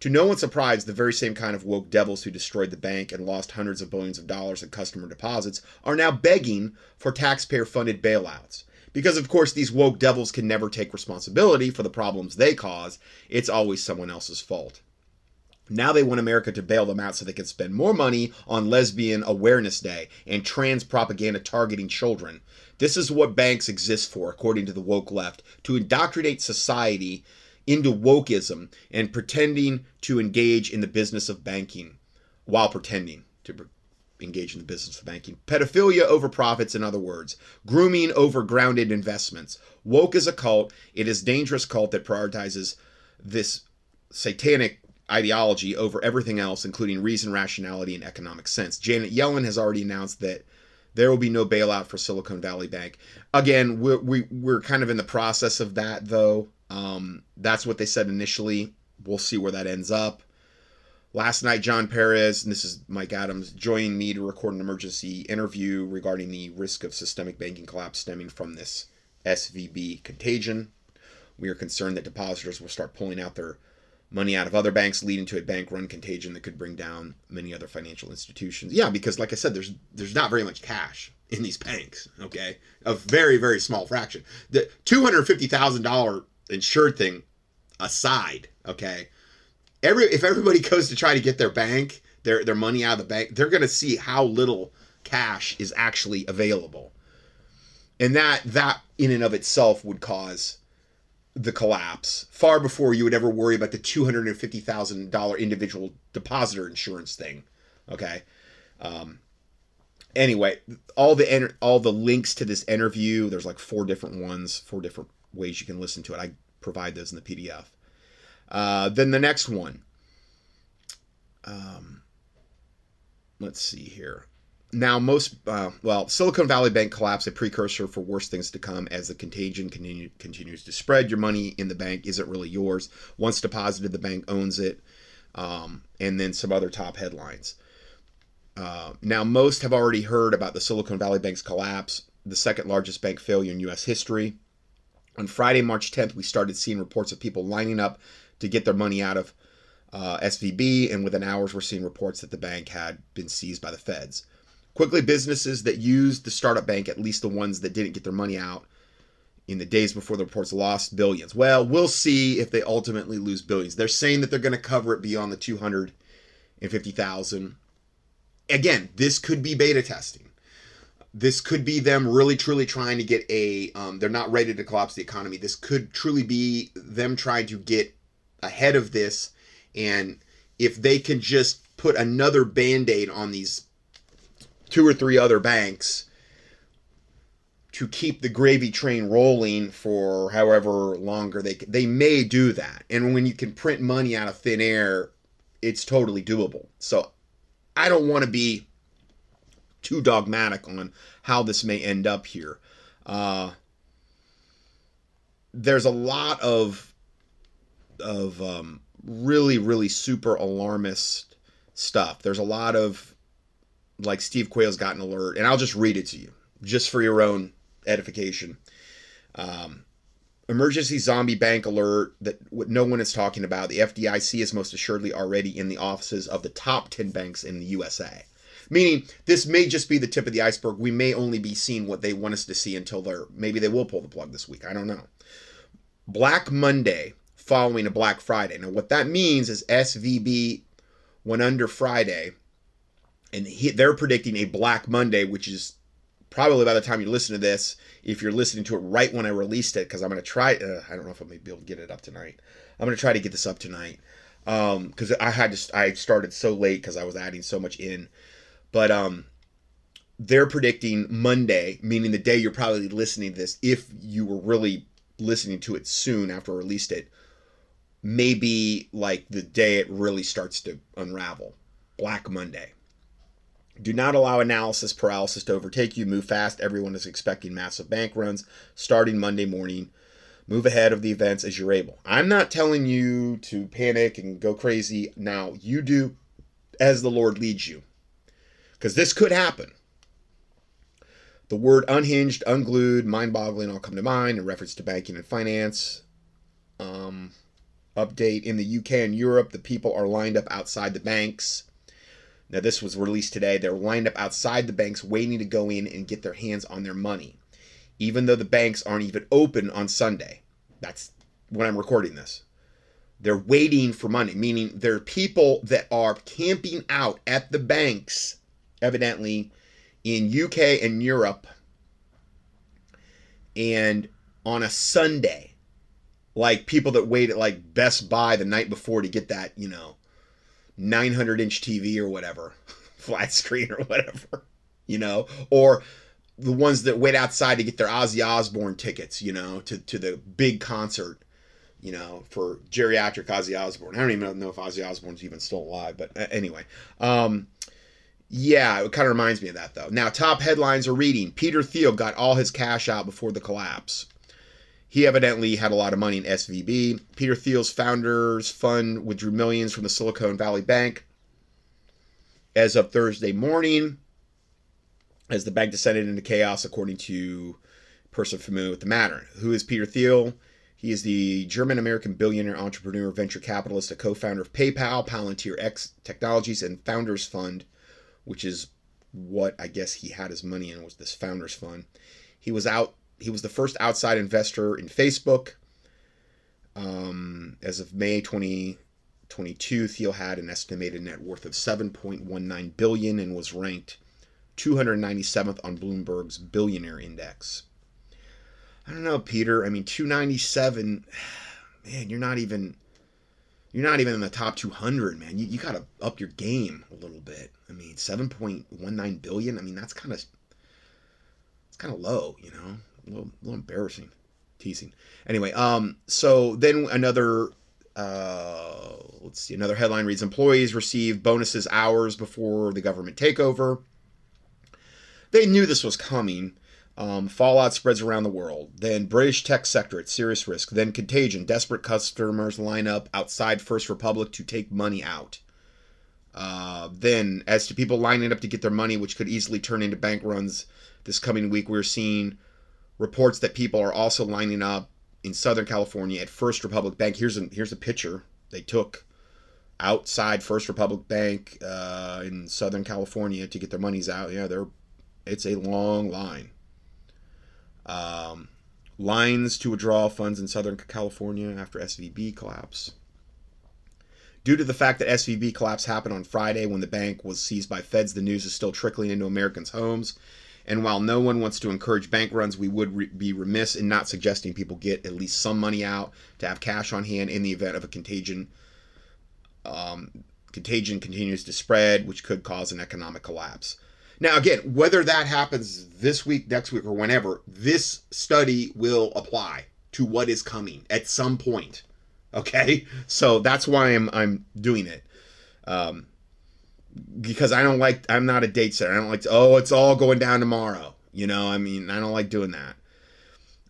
To no one's surprise, the very same kind of woke devils who destroyed the bank and lost hundreds of billions of dollars in customer deposits are now begging for taxpayer funded bailouts. Because, of course, these woke devils can never take responsibility for the problems they cause, it's always someone else's fault. Now they want America to bail them out so they can spend more money on Lesbian Awareness Day and trans propaganda targeting children. This is what banks exist for, according to the woke left to indoctrinate society into wokeism and pretending to engage in the business of banking while pretending to engage in the business of banking. Pedophilia over profits, in other words, grooming over grounded investments. Woke is a cult. It is dangerous cult that prioritizes this satanic ideology over everything else, including reason, rationality, and economic sense. Janet Yellen has already announced that there will be no bailout for Silicon Valley Bank. Again, we're, we, we are kind of in the process of that, though. Um, that's what they said initially. We'll see where that ends up. Last night, John Perez, and this is Mike Adams, joined me to record an emergency interview regarding the risk of systemic banking collapse stemming from this SVB contagion. We are concerned that depositors will start pulling out their money out of other banks, leading to a bank run contagion that could bring down many other financial institutions. Yeah, because like I said, there's there's not very much cash in these banks. Okay, a very very small fraction. The two hundred fifty thousand dollar insured thing aside. Okay, every if everybody *laughs* goes to try to get their bank their their money out of the bank, they're going to see how little cash is actually available, and that that in and of itself would cause the collapse far before you would ever worry about the $250,000 individual depositor insurance thing. Okay. Um, anyway, all the all the links to this interview, there's like four different ones, four different ways you can listen to it. I provide those in the PDF. Uh, then the next one. Um, let's see here. Now, most, uh, well, Silicon Valley Bank collapse, a precursor for worse things to come as the contagion continue, continues to spread. Your money in the bank isn't really yours. Once deposited, the bank owns it. Um, and then some other top headlines. Uh, now, most have already heard about the Silicon Valley Bank's collapse, the second largest bank failure in U.S. history. On Friday, March 10th, we started seeing reports of people lining up to get their money out of uh, SVB, and within hours, we're seeing reports that the bank had been seized by the feds. Quickly, businesses that used the startup bank, at least the ones that didn't get their money out in the days before the reports, lost billions. Well, we'll see if they ultimately lose billions. They're saying that they're going to cover it beyond the 250,000. Again, this could be beta testing. this could be them really truly trying to get a um, they're not ready to collapse the economy this could truly be them trying to get ahead of this and if they can just put another band-aid on these two or three other banks to keep the gravy train rolling for however longer they they may do that and when you can print money out of thin air it's totally doable so i don't want to be too dogmatic on how this may end up here. Uh, there's a lot of of um, really really super alarmist stuff. There's a lot of like Steve Quayle's got an alert, and I'll just read it to you just for your own edification. Um, emergency zombie bank alert that no one is talking about. The FDIC is most assuredly already in the offices of the top 10 banks in the USA. Meaning, this may just be the tip of the iceberg. We may only be seeing what they want us to see until they're maybe they will pull the plug this week. I don't know. Black Monday following a Black Friday. Now, what that means is SVB went under Friday, and he, they're predicting a Black Monday, which is probably by the time you listen to this, if you're listening to it right when I released it, because I'm going to try. Uh, I don't know if I'm going to be able to get it up tonight. I'm going to try to get this up tonight because um, I had to. I started so late because I was adding so much in. But um, they're predicting Monday, meaning the day you're probably listening to this, if you were really listening to it soon after I released it, maybe like the day it really starts to unravel. Black Monday. Do not allow analysis paralysis to overtake you. Move fast. Everyone is expecting massive bank runs starting Monday morning. Move ahead of the events as you're able. I'm not telling you to panic and go crazy. Now, you do as the Lord leads you because this could happen. The word unhinged, unglued, mind boggling all come to mind in reference to banking and finance. Um, update in the UK and Europe, the people are lined up outside the banks. Now, this was released today. They're lined up outside the banks waiting to go in and get their hands on their money, even though the banks aren't even open on Sunday. That's when I'm recording this. They're waiting for money, meaning there are people that are camping out at the banks evidently in UK and Europe and on a Sunday like people that wait at like Best Buy the night before to get that, you know, 900 inch TV or whatever, *laughs* flat screen or whatever, you know, or the ones that wait outside to get their Ozzy Osbourne tickets, you know, to, to the big concert, you know, for geriatric Ozzy Osbourne. I don't even know if Ozzy Osbourne's even still alive, but anyway. Um, yeah, it kind of reminds me of that though. Now, top headlines are reading Peter Thiel got all his cash out before the collapse. He evidently had a lot of money in SVB. Peter Thiel's founders fund withdrew millions from the Silicon Valley Bank as of Thursday morning as the bank descended into chaos, according to a person familiar with the matter. Who is Peter Thiel? He is the German American billionaire entrepreneur, venture capitalist, a co founder of PayPal, Palantir X Technologies, and Founders Fund which is what I guess he had his money in was this founders fund. He was out. He was the first outside investor in Facebook. Um, as of May 2022, Thiel had an estimated net worth of 7.19 billion and was ranked 297th on Bloomberg's billionaire index. I don't know, Peter. I mean, 297. *sighs* Man, you're not even you're not even in the top 200, man. You, you got to up your game a little bit. I mean, 7.19 billion. I mean, that's kind of it's kind of low, you know, a little, a little embarrassing, teasing. Anyway, um, so then another uh, let's see, another headline reads: Employees receive bonuses hours before the government takeover. They knew this was coming. Um, fallout spreads around the world. Then British tech sector at serious risk. Then contagion. Desperate customers line up outside First Republic to take money out. Uh, then, as to people lining up to get their money, which could easily turn into bank runs this coming week, we're seeing reports that people are also lining up in Southern California at First Republic Bank. Here's a here's a picture they took outside First Republic Bank uh, in Southern California to get their monies out. Yeah, they're it's a long line. Um, lines to withdraw funds in Southern California after SVB collapse. Due to the fact that SVB collapse happened on Friday when the bank was seized by feds, the news is still trickling into Americans' homes And while no one wants to encourage bank runs, we would re- be remiss in not suggesting people get at least some money out to have cash on hand in the event of a contagion. Um, contagion continues to spread, which could cause an economic collapse. Now, again, whether that happens this week, next week, or whenever, this study will apply to what is coming at some point. Okay, so that's why I'm I'm doing it. Um, because I don't like I'm not a date setter. I don't like to, oh it's all going down tomorrow. You know, I mean I don't like doing that.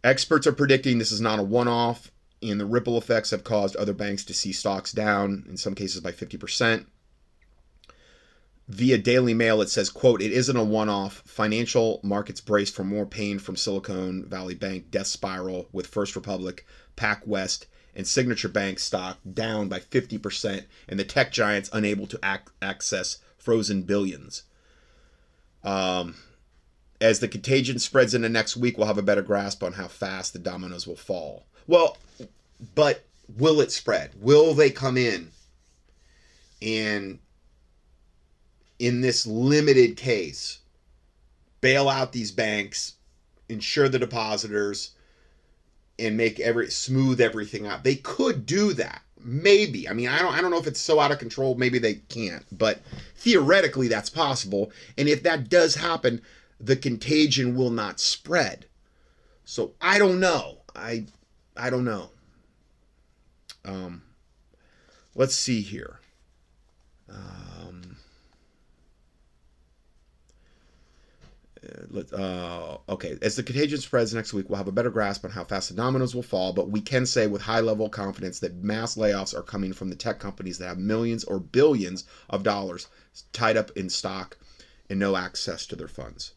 Experts are predicting this is not a one-off, and the ripple effects have caused other banks to see stocks down in some cases by 50%. Via Daily Mail, it says, quote, it isn't a one-off. Financial markets brace for more pain from Silicon Valley Bank death spiral with First Republic, PacWest, and Signature Bank stock down by 50%, and the tech giants unable to ac- access frozen billions. Um, as the contagion spreads into next week, we'll have a better grasp on how fast the dominoes will fall. Well, but will it spread? Will they come in and, in this limited case, bail out these banks, insure the depositors, and make every smooth everything out. They could do that. Maybe. I mean, I don't I don't know if it's so out of control, maybe they can't, but theoretically that's possible. And if that does happen, the contagion will not spread. So I don't know. I I don't know. Um let's see here. Um uh, okay, as the contagion spreads next week, we'll have a better grasp on how fast the dominoes will fall, but we can say with high level confidence that mass layoffs are coming from the tech companies that have millions or billions of dollars tied up in stock and no access to their funds.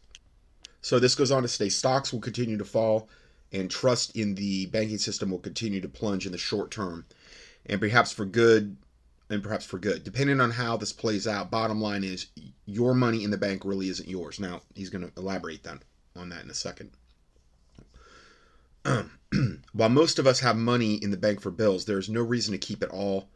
So this goes on to say stocks will continue to fall and trust in the banking system will continue to plunge in the short term. And perhaps for good and perhaps for good. Depending on how this plays out, bottom line is your money in the bank really isn't yours. Now, he's going to elaborate that, on that in a second. *clears throat* While most of us have money in the bank for bills, there's no reason to keep it all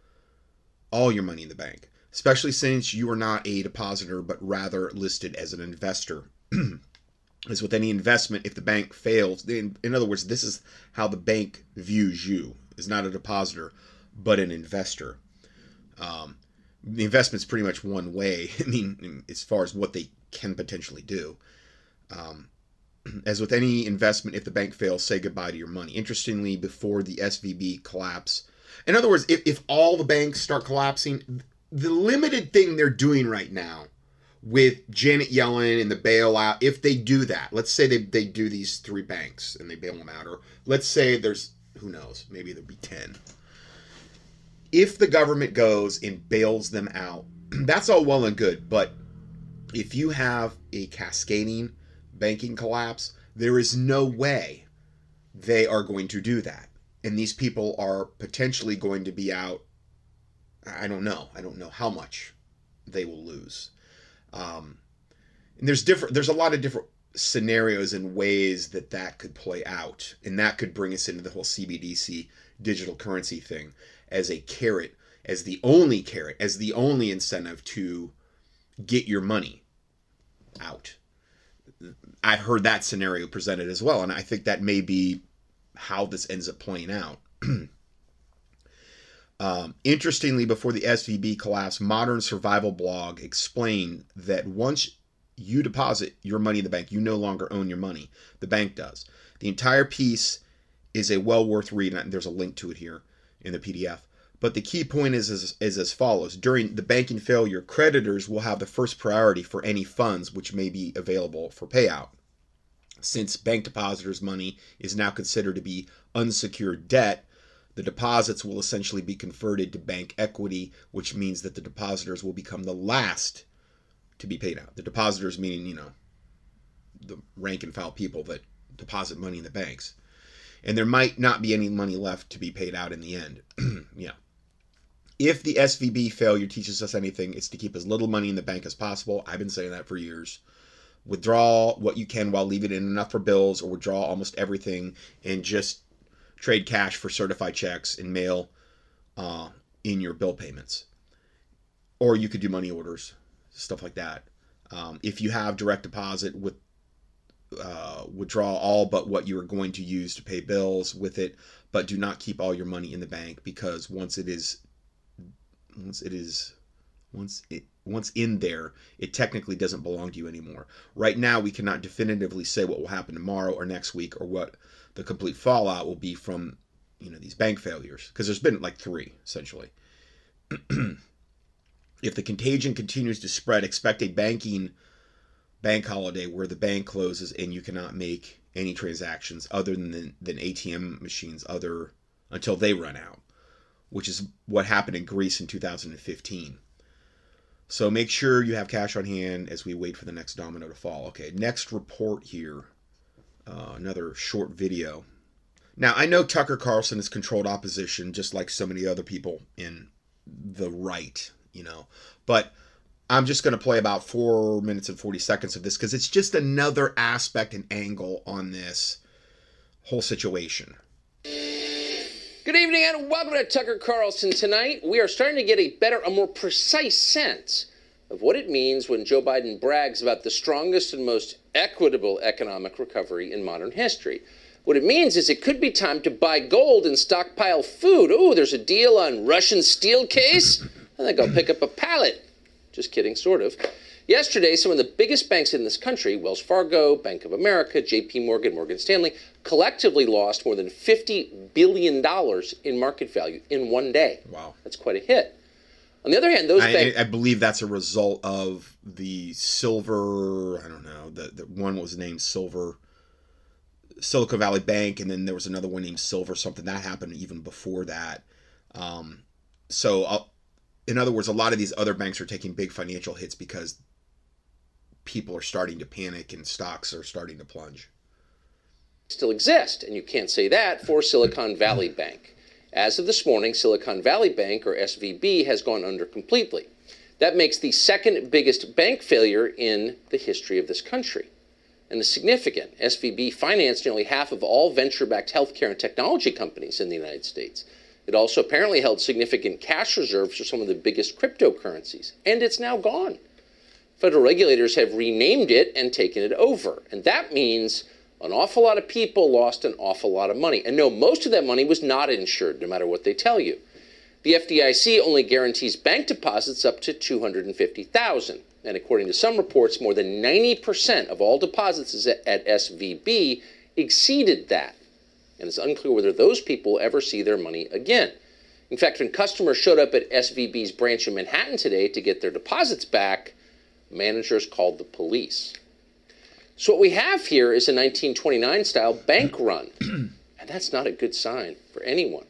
all your money in the bank, especially since you are not a depositor but rather listed as an investor. *clears throat* as with any investment, if the bank fails, in, in other words, this is how the bank views you, is not a depositor, but an investor um, the investment's pretty much one way. *laughs* I mean, as far as what they can potentially do. Um, *clears throat* as with any investment, if the bank fails, say goodbye to your money. Interestingly, before the SVB collapse, in other words, if, if all the banks start collapsing, the limited thing they're doing right now with Janet Yellen and the bailout, if they do that, let's say they, they do these three banks and they bail them out, or let's say there's, who knows, maybe there'll be 10 if the government goes and bails them out, *clears throat* that's all well and good. But if you have a cascading banking collapse, there is no way they are going to do that. And these people are potentially going to be out. I don't know. I don't know how much they will lose. Um, and there's different. There's a lot of different scenarios and ways that that could play out, and that could bring us into the whole CBDC digital currency thing as a carrot, as the only carrot, as the only incentive to get your money out. I've heard that scenario presented as well, and I think that may be how this ends up playing out. *clears throat* um, interestingly, before the SVB collapse, Modern Survival Blog explained that once you deposit your money in the bank, you no longer own your money. The bank does. The entire piece is a well worth read, and there's a link to it here in the PDF. But the key point is, is, is as follows. During the banking failure, creditors will have the first priority for any funds which may be available for payout. Since bank depositors' money is now considered to be unsecured debt, the deposits will essentially be converted to bank equity, which means that the depositors will become the last to be paid out. The depositors meaning, you know, the rank and file people that deposit money in the banks and there might not be any money left to be paid out in the end. *clears throat* yeah. If the SVB failure teaches us anything, it's to keep as little money in the bank as possible. I've been saying that for years. Withdraw what you can while leaving in enough for bills, or withdraw almost everything and just trade cash for certified checks and mail uh, in your bill payments. Or you could do money orders, stuff like that. Um, if you have direct deposit with uh, withdraw all but what you are going to use to pay bills with it, but do not keep all your money in the bank because once it is, once it is, once it once in there, it technically doesn't belong to you anymore. Right now, we cannot definitively say what will happen tomorrow or next week or what the complete fallout will be from you know these bank failures because there's been like three essentially. *clears throat* if the contagion continues to spread, expect a banking bank holiday where the bank closes and you cannot make any transactions other than than ATM machines other until they run out, which is what happened in Greece in 2015. So make sure you have cash on hand as we wait for the next domino to fall. Okay, next report here. Uh, another short video. Now, I know Tucker Carlson has controlled opposition just like so many other people in the right, you know, but I'm just going to play about four minutes and 40 seconds of this because it's just another aspect and angle on this whole situation. Good evening and welcome to Tucker Carlson. Tonight, we are starting to get a better, a more precise sense of what it means when Joe Biden brags about the strongest and most equitable economic recovery in modern history. What it means is it could be time to buy gold and stockpile food. Oh, there's a deal on Russian steel case? I think I'll pick up a pallet. Just kidding, sort of. Yesterday, some of the biggest banks in this country, Wells Fargo, Bank of America, JP Morgan, Morgan Stanley, collectively lost more than $50 billion in market value in one day. Wow. That's quite a hit. On the other hand, those I, banks. I believe that's a result of the silver, I don't know, the, the one was named Silver, Silicon Valley Bank, and then there was another one named Silver something. That happened even before that. Um, so, uh, in other words, a lot of these other banks are taking big financial hits because people are starting to panic and stocks are starting to plunge. Still exist, and you can't say that for Silicon Valley Bank. As of this morning, Silicon Valley Bank, or SVB, has gone under completely. That makes the second biggest bank failure in the history of this country. And is significant. SVB financed nearly half of all venture backed healthcare and technology companies in the United States. It also apparently held significant cash reserves for some of the biggest cryptocurrencies, and it's now gone. Federal regulators have renamed it and taken it over, and that means an awful lot of people lost an awful lot of money. And no, most of that money was not insured, no matter what they tell you. The FDIC only guarantees bank deposits up to 250,000, and according to some reports, more than 90% of all deposits at SVB exceeded that. And it's unclear whether those people ever see their money again. In fact, when customers showed up at SVB's branch in Manhattan today to get their deposits back, managers called the police. So what we have here is a 1929 style bank run, *clears throat* and that's not a good sign for anyone.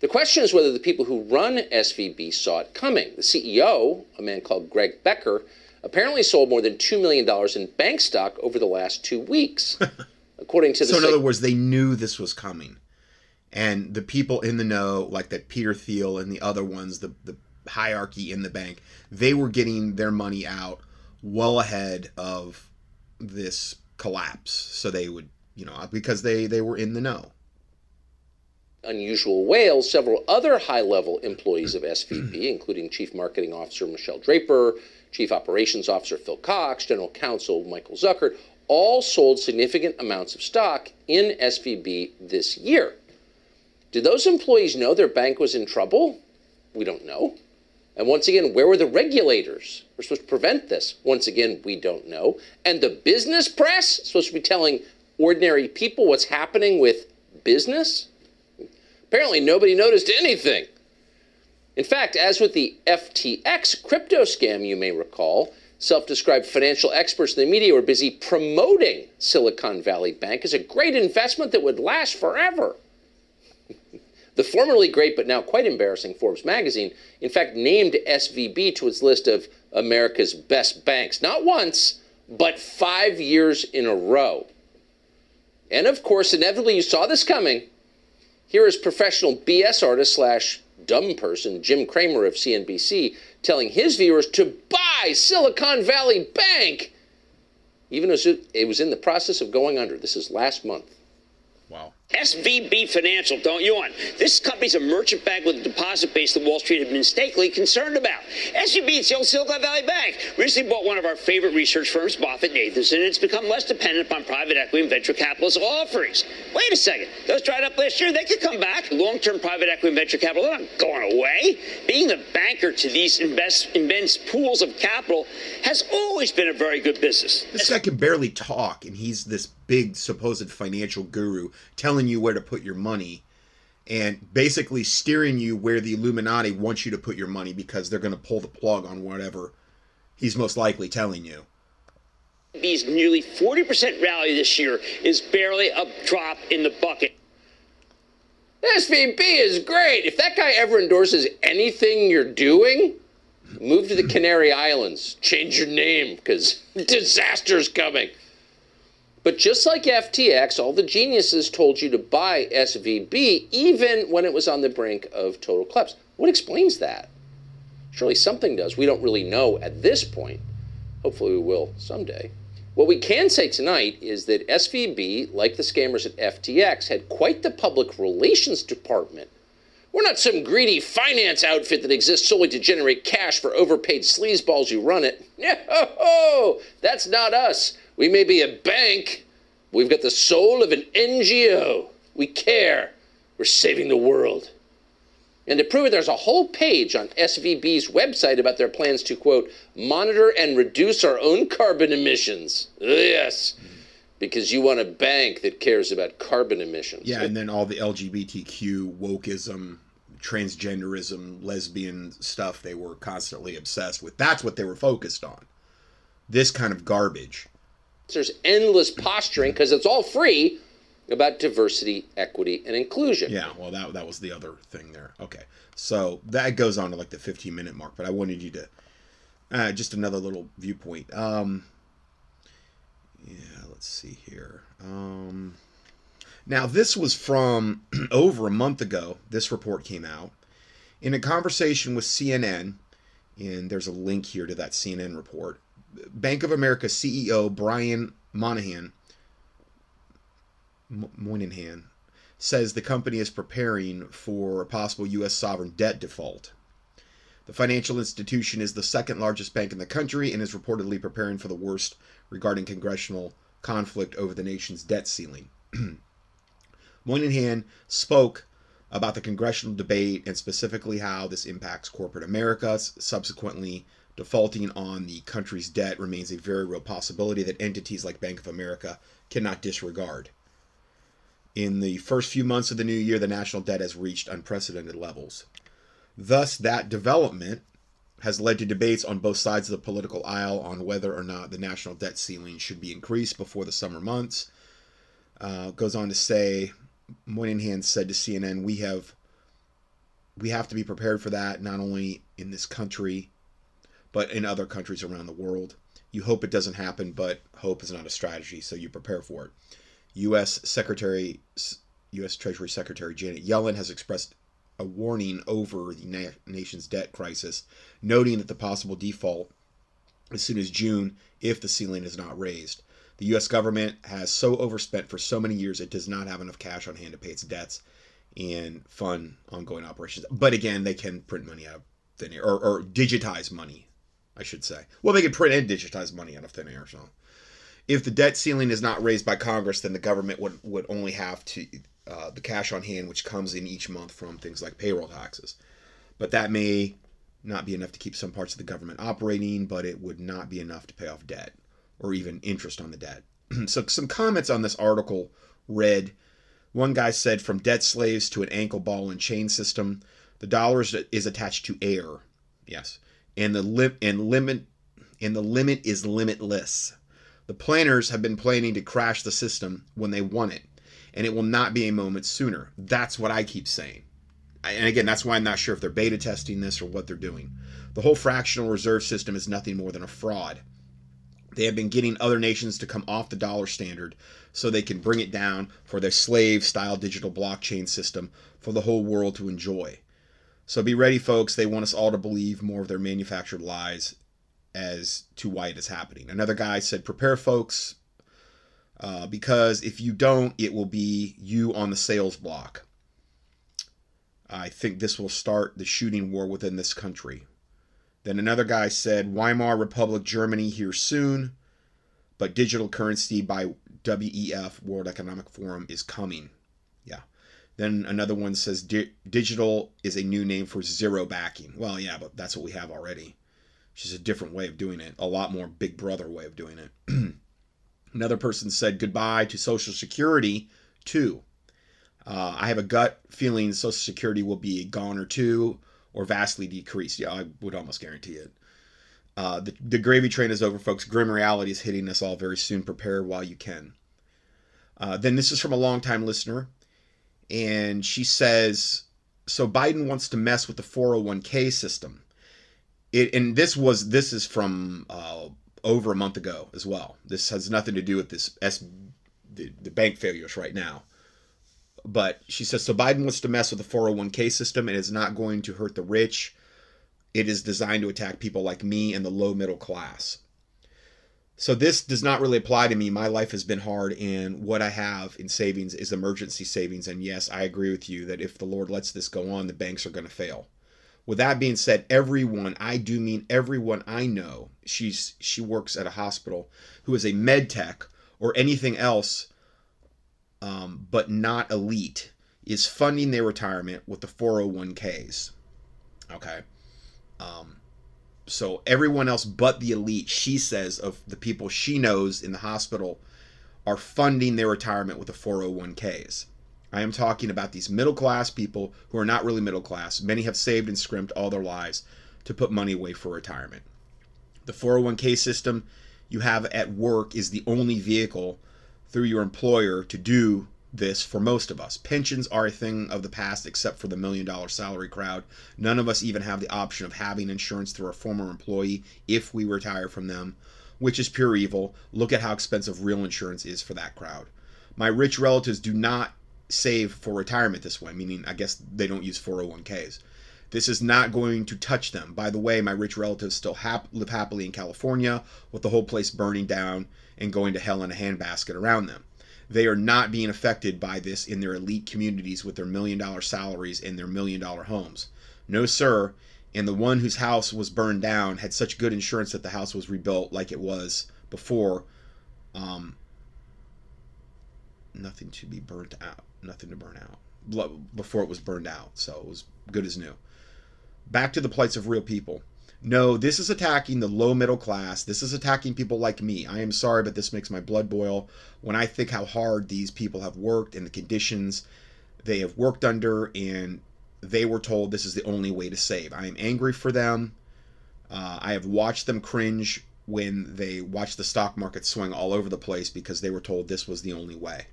The question is whether the people who run SVB saw it coming. The CEO, a man called Greg Becker, apparently sold more than $2 million in bank stock over the last two weeks. *laughs* According to the So, in other words, they knew this was coming. And the people in the know, like that Peter Thiel and the other ones, the, the hierarchy in the bank, they were getting their money out well ahead of this collapse. So they would, you know, because they, they were in the know. unusual whales, several other high level employees of SVB, *clears throat* including Chief Marketing Officer Michelle Draper, Chief Operations Officer Phil Cox, General Counsel Michael Zuckert, all sold significant amounts of stock in SVB this year. Did those employees know their bank was in trouble? We don't know. And once again, where were the regulators? We're supposed to prevent this. Once again, we don't know. And the business press supposed to be telling ordinary people what's happening with business? Apparently, nobody noticed anything. In fact, as with the FTX crypto scam, you may recall, self described financial experts in the media were busy promoting Silicon Valley Bank as a great investment that would last forever. *laughs* the formerly great but now quite embarrassing Forbes magazine, in fact, named SVB to its list of America's best banks, not once, but five years in a row. And of course, inevitably, you saw this coming. Here is professional BS artist slash dumb person Jim Cramer of CNBC telling his viewers to buy Silicon Valley Bank, even as it was in the process of going under. This is last month. Wow. SVB Financial, don't want? This company's a merchant bank with a deposit base that Wall Street had been mistakenly concerned about. SVB is the old Silicon Valley Bank. Recently bought one of our favorite research firms, Moffett Nathanson, and it's become less dependent upon private equity and venture capitalist offerings. Wait a second. Those dried up last year, they could come back. Long term private equity and venture capital, they're not going away. Being the banker to these invest, immense pools of capital has always been a very good business. This guy can barely talk, and he's this big supposed financial guru telling you where to put your money and basically steering you where the Illuminati wants you to put your money because they're going to pull the plug on whatever he's most likely telling you. These nearly 40% rally this year is barely a drop in the bucket. SVB is great. If that guy ever endorses anything you're doing, move to the *laughs* Canary Islands. Change your name because *laughs* disaster's coming. But just like FTX, all the geniuses told you to buy SVB even when it was on the brink of total collapse. What explains that? Surely something does. We don't really know at this point. Hopefully, we will someday. What we can say tonight is that SVB, like the scammers at FTX, had quite the public relations department. We're not some greedy finance outfit that exists solely to generate cash for overpaid sleazeballs who run it. *laughs* No, that's not us. We may be a bank. We've got the soul of an NGO. We care. We're saving the world. And to prove it, there's a whole page on SVB's website about their plans to, quote, monitor and reduce our own carbon emissions. Yes, because you want a bank that cares about carbon emissions. Yeah, and then all the LGBTQ, wokeism, transgenderism, lesbian stuff they were constantly obsessed with. That's what they were focused on. This kind of garbage. There's endless posturing because it's all free about diversity, equity, and inclusion. Yeah, well, that that was the other thing there. Okay, so that goes on to like the 15 minute mark, but I wanted you to uh, just another little viewpoint. Um, yeah, let's see here. Um, now this was from *clears throat* over a month ago. This report came out in a conversation with CNN, and there's a link here to that CNN report. Bank of America CEO Brian Monahan Moynihan says the company is preparing for a possible U.S. sovereign debt default. The financial institution is the second largest bank in the country and is reportedly preparing for the worst regarding congressional conflict over the nation's debt ceiling. *clears throat* Moynihan spoke about the congressional debate and specifically how this impacts corporate America. Subsequently, defaulting on the country's debt remains a very real possibility that entities like Bank of America cannot disregard. In the first few months of the new year, the national debt has reached unprecedented levels. Thus, that development has led to debates on both sides of the political aisle on whether or not the national debt ceiling should be increased before the summer months. Uh, goes on to say, Moynihan said to CNN, "We have we have to be prepared for that, not only in this country, but in other countries around the world. You hope it doesn't happen, but hope is not a strategy, so you prepare for it." U.S. Secretary, U.S. Treasury Secretary Janet Yellen has expressed a warning over the na- nation's debt crisis, noting that the possible default as soon as June if the ceiling is not raised. The U.S. government has so overspent for so many years it does not have enough cash on hand to pay its debts and fund ongoing operations. But again, they can print money out of thin air or, or digitize money, I should say. Well, they can print and digitize money out of thin air. So, if the debt ceiling is not raised by Congress, then the government would would only have to uh, the cash on hand, which comes in each month from things like payroll taxes. But that may not be enough to keep some parts of the government operating, but it would not be enough to pay off debt or even interest on the debt. *clears throat* so, some comments on this article read one guy said, from debt slaves to an ankle ball and chain system, the dollar is attached to air. Yes. And the lim- and limit and the limit is limitless. The planners have been planning to crash the system when they want it, and it will not be a moment sooner. That's what I keep saying. And again, that's why I'm not sure if they're beta testing this or what they're doing. The whole fractional reserve system is nothing more than a fraud. They have been getting other nations to come off the dollar standard so they can bring it down for their slave style digital blockchain system for the whole world to enjoy. So be ready, folks. They want us all to believe more of their manufactured lies as to why it is happening. Another guy said, Prepare, folks. Uh, because if you don't, it will be you on the sales block. I think this will start the shooting war within this country. Then another guy said, Weimar Republic, Germany here soon, but digital currency by WEF, World Economic Forum, is coming. Then another one says, digital is a new name for zero backing. Well, yeah, but that's what we have already. Just a different way of doing it, a lot more big brother way of doing it. *clears throat* another person said, goodbye to Social Security, too. Uh, I have a gut feeling Social Security will be gone or two or vastly decreased. Yeah, I would almost guarantee it. Uh, the, the gravy train is over, folks. Grim reality is hitting us all very soon. Prepare while you can. Uh, then this is from a longtime listener, and she says, "So Biden wants to mess with the 401k system." It and this was this is from uh, over a month ago as well. This has nothing to do with this S the, the bank failures right now. But she says so Biden wants to mess with the 401k system and it's not going to hurt the rich. It is designed to attack people like me and the low middle class. So this does not really apply to me. My life has been hard and what I have in savings is emergency savings and yes, I agree with you that if the Lord lets this go on, the banks are going to fail. With that being said, everyone, I do mean everyone I know, she's she works at a hospital who is a med tech or anything else um, but not elite, is funding their retirement with the 401ks. Okay. Um, so everyone else but the elite, she says, of the people she knows in the hospital are funding their retirement with the 401ks. I am talking about these middle class people who are not really middle class. Many have saved and scrimped all their lives to put money away for retirement. The 401k system you have at work is the only vehicle through your employer to do this for most of us. Pensions are a thing of the past except for the million dollar salary crowd. None of us even have the option of having insurance through a former employee if we retire from them, which is pure evil. Look at how expensive real insurance is for that crowd. My rich relatives do not save for retirement this way, meaning I guess they don't use 401ks. This is not going to touch them. By the way, my rich relatives still hap- live happily in California with the whole place burning down and going to hell in a handbasket around them. They are not being affected by this in their elite communities with their million dollar salaries and their million dollar homes. No, sir. And the one whose house was burned down had such good insurance that the house was rebuilt like it was before. Um, nothing to be burnt out. Nothing to burn out. Before it was burned out. So it was good as new. Back to the plights of real people. No, this is attacking the low middle class. This is attacking people like me. I am sorry, but this makes my blood boil when I think how hard these people have worked and the conditions they have worked under, and they were told this is the only way to save. I am angry for them. Uh, I have watched them cringe when they watched the stock market swing all over the place because they were told this was the only way.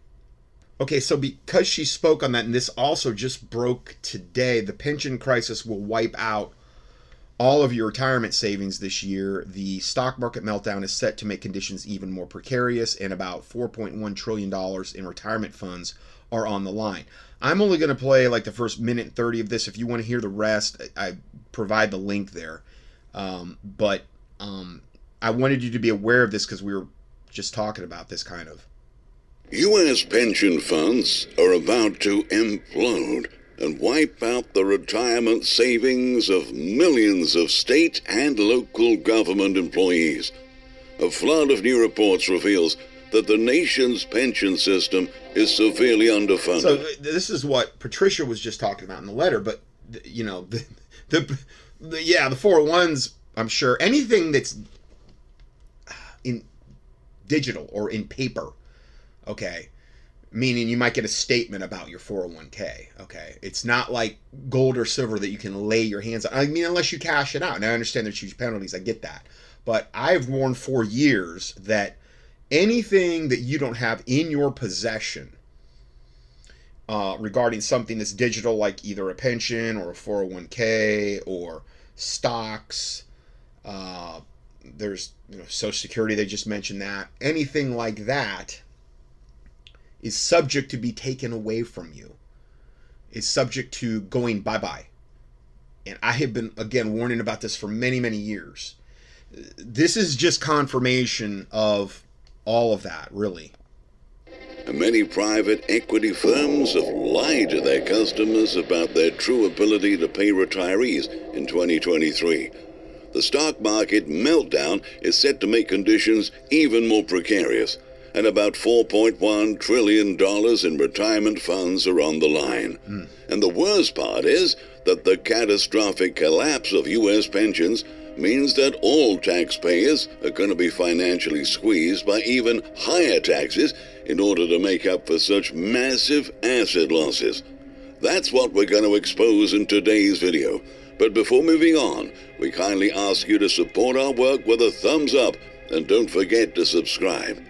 Okay, so because she spoke on that, and this also just broke today, the pension crisis will wipe out all of your retirement savings this year. The stock market meltdown is set to make conditions even more precarious, and about $4.1 trillion in retirement funds are on the line. I'm only going to play like the first minute 30 of this. If you want to hear the rest, I provide the link there. Um, but um, I wanted you to be aware of this because we were just talking about this kind of. U.S. pension funds are about to implode and wipe out the retirement savings of millions of state and local government employees. A flood of new reports reveals that the nation's pension system is severely underfunded. So this is what Patricia was just talking about in the letter, but you know, the, the, the yeah, the 401s, I'm sure anything that's uh, in digital or in paper, okay, meaning you might get a statement about your 401k. Okay, it's not like gold or silver that you can lay your hands on. I mean, unless you cash it out. And I understand there's huge penalties. I get that, but I've warned for years that anything that you don't have in your possession uh, regarding something that's digital, like either a pension or a 401k or stocks. Uh, there's you know Social Security. They just mentioned that anything like that is subject to be taken away from you, is subject to going bye bye. And I have been, again, warning about this for many, many years. This is just confirmation of all of that, really. many private equity firms have lied to their customers about their true ability to pay retirees in 2023. The stock market meltdown is set to make conditions even more precarious, and about $4.1 trillion in retirement funds are on the line. Hmm. And the worst part is that the catastrophic collapse of U.S. pensions means that all taxpayers are going to be financially squeezed by even higher taxes in order to make up for such massive asset losses. That's what we're going to expose in today's video. But before moving on, we kindly ask you to support our work with a thumbs up and don't forget to subscribe.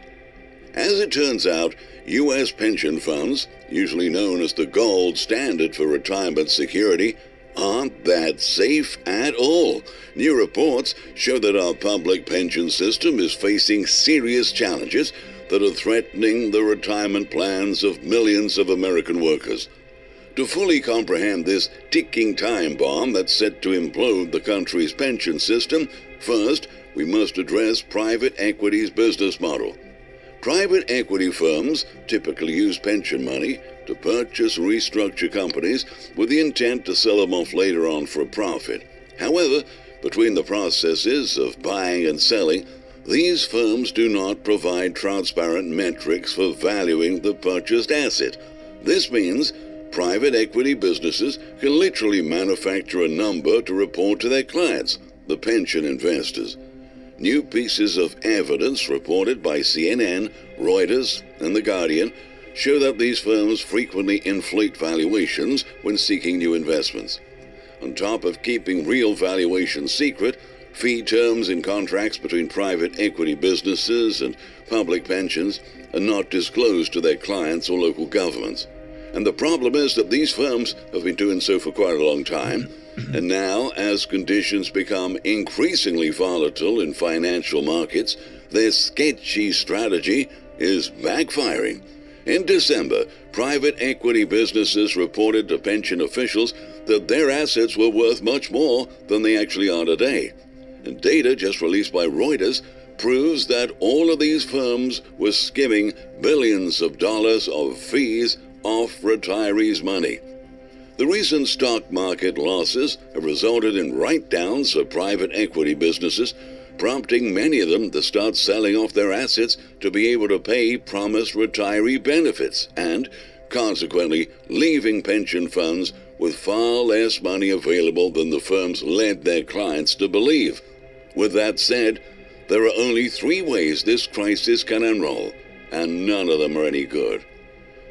As it turns out, U.S. pension funds, usually known as the gold standard for retirement security, aren't that safe at all. New reports show that our public pension system is facing serious challenges that are threatening the retirement plans of millions of American workers. To fully comprehend this ticking time bomb that's set to implode the country's pension system, first, we must address private equity's business model. Private equity firms typically use pension money to purchase restructure companies with the intent to sell them off later on for a profit. However, between the processes of buying and selling, these firms do not provide transparent metrics for valuing the purchased asset. This means private equity businesses can literally manufacture a number to report to their clients, the pension investors. New pieces of evidence reported by CNN, Reuters, and The Guardian show that these firms frequently inflate valuations when seeking new investments. On top of keeping real valuations secret, fee terms in contracts between private equity businesses and public pensions are not disclosed to their clients or local governments. And the problem is that these firms have been doing so for quite a long time. And now, as conditions become increasingly volatile in financial markets, their sketchy strategy is backfiring. In December, private equity businesses reported to pension officials that their assets were worth much more than they actually are today. And data just released by Reuters proves that all of these firms were skimming billions of dollars of fees off retirees' money. The recent stock market losses have resulted in write downs for private equity businesses, prompting many of them to start selling off their assets to be able to pay promised retiree benefits and, consequently, leaving pension funds with far less money available than the firms led their clients to believe. With that said, there are only three ways this crisis can unroll, and none of them are any good.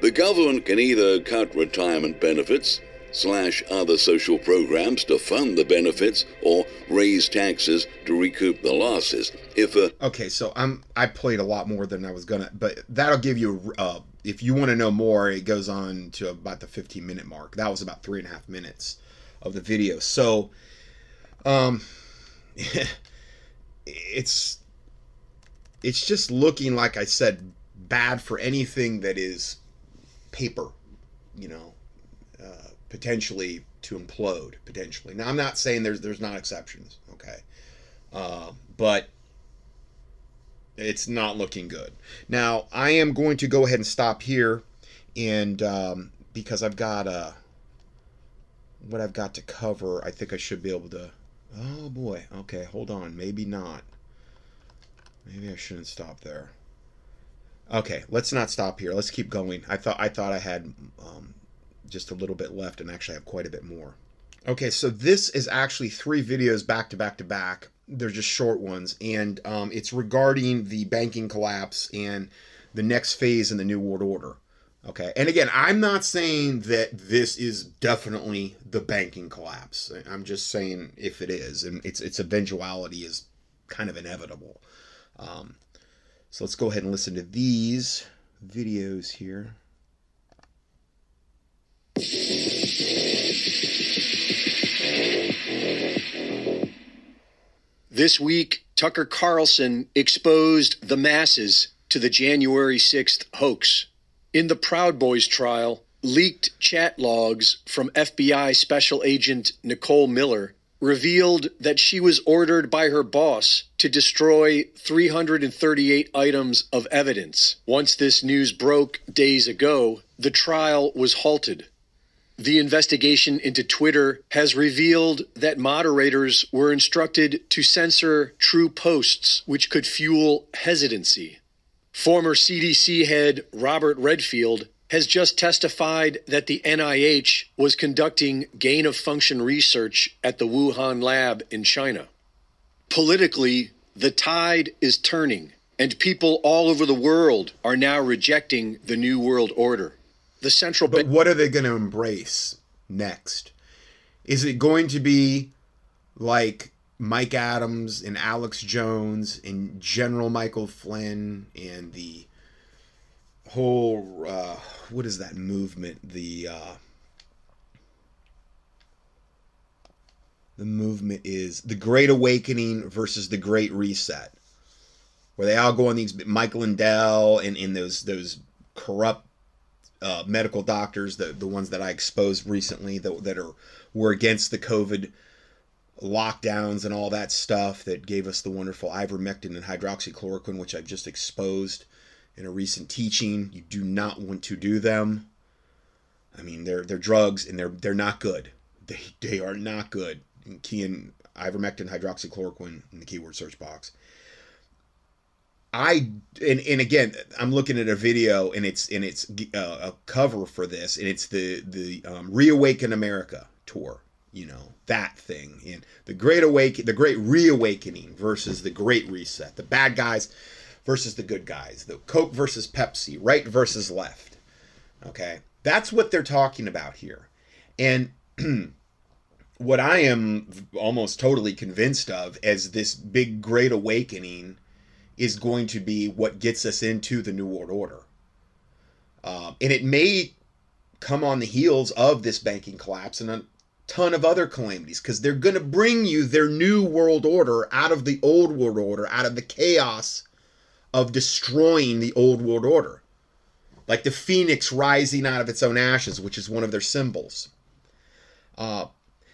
The government can either cut retirement benefits, slash other social programs to fund the benefits, or raise taxes to recoup the losses. If a Okay, so I'm I played a lot more than I was gonna, but that'll give you. Uh, if you want to know more, it goes on to about the 15 minute mark. That was about three and a half minutes of the video. So, um, *laughs* it's it's just looking like I said bad for anything that is paper, you know, potentially to implode potentially. Now I'm not saying there's there's not exceptions, okay, uh, but it's not looking good. Now I am going to go ahead and stop here, and um, because I've got uh, what I've got to cover, I think I should be able to. Oh boy, okay, hold on, maybe not. Maybe I shouldn't stop there. Okay, let's not stop here. Let's keep going. I thought I thought I had um, just a little bit left, and actually have quite a bit more. Okay, so this is actually three videos back to back to back. They're just short ones, and um, it's regarding the banking collapse and the next phase in the New World Order. Okay, and again, I'm not saying that this is definitely the banking collapse. I'm just saying if it is, and its its eventuality is kind of inevitable. Um, so let's go ahead and listen to these videos here. This week, Tucker Carlson exposed the masses to the January 6th hoax. In the Proud Boys trial, leaked chat logs from FBI Special Agent Nicole Miller revealed that she was ordered by her boss to destroy 338 items of evidence. Once this news broke days ago, the trial was halted. The investigation into Twitter has revealed that moderators were instructed to censor true posts, which could fuel hesitancy. Former CDC head Robert Redfield has just testified that the NIH was conducting gain of function research at the Wuhan lab in China. Politically, the tide is turning, and people all over the world are now rejecting the New World Order. The central But what are they going to embrace next? Is it going to be like Mike Adams and Alex Jones and General Michael Flynn and the whole uh, what is that movement? The uh, the movement is the Great Awakening versus the Great Reset, where they all go on these Michael Lindell and in those those corrupt uh, medical doctors, the the ones that I exposed recently that that are were against the COVID lockdowns and all that stuff that gave us the wonderful ivermectin and hydroxychloroquine, which I've just exposed in a recent teaching. You do not want to do them. I mean, they're they're drugs and they're they're not good. They they are not good. And key in ivermectin, hydroxychloroquine in the keyword search box. I and and again, I'm looking at a video and it's and it's uh, a cover for this and it's the the um, Reawaken America tour. You know that thing and the Great Awaken, the Great Reawakening versus the Great Reset. The bad guys versus the good guys. The Coke versus Pepsi. Right versus left. Okay, that's what they're talking about here, and. *clears throat* what I am almost totally convinced of as this big great awakening is going to be what gets us into the New World Order. Um, and it may come on the heels of this banking collapse and a ton of other calamities because they're going to bring you their new world order out of the old world order, out of the chaos of destroying the old world order. Like the phoenix rising out of its own ashes, which is one of their symbols. Uh,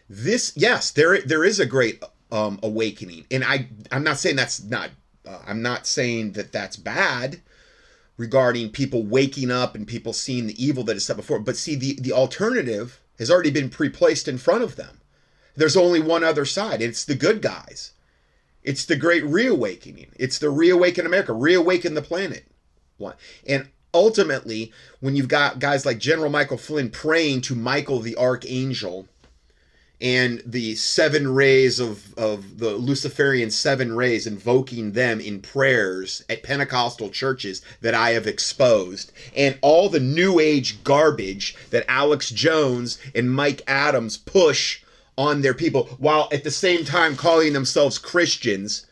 this, yes, there there is a great um, awakening, and I I'm not saying that's not uh, I'm not saying that that's bad regarding people waking up and people seeing the evil that is set before. But see, the, the alternative has already been pre-placed in front of them. There's only one other side. It's the good guys. It's the great reawakening. It's the reawaken America, reawaken the planet. And ultimately, when you've got guys like General Michael Flynn praying to Michael the Archangel and the seven rays of, of the Luciferian seven rays, invoking them in prayers at Pentecostal churches that I have exposed, and all the New Age garbage that Alex Jones and Mike Adams push on their people, while at the same time calling themselves Christians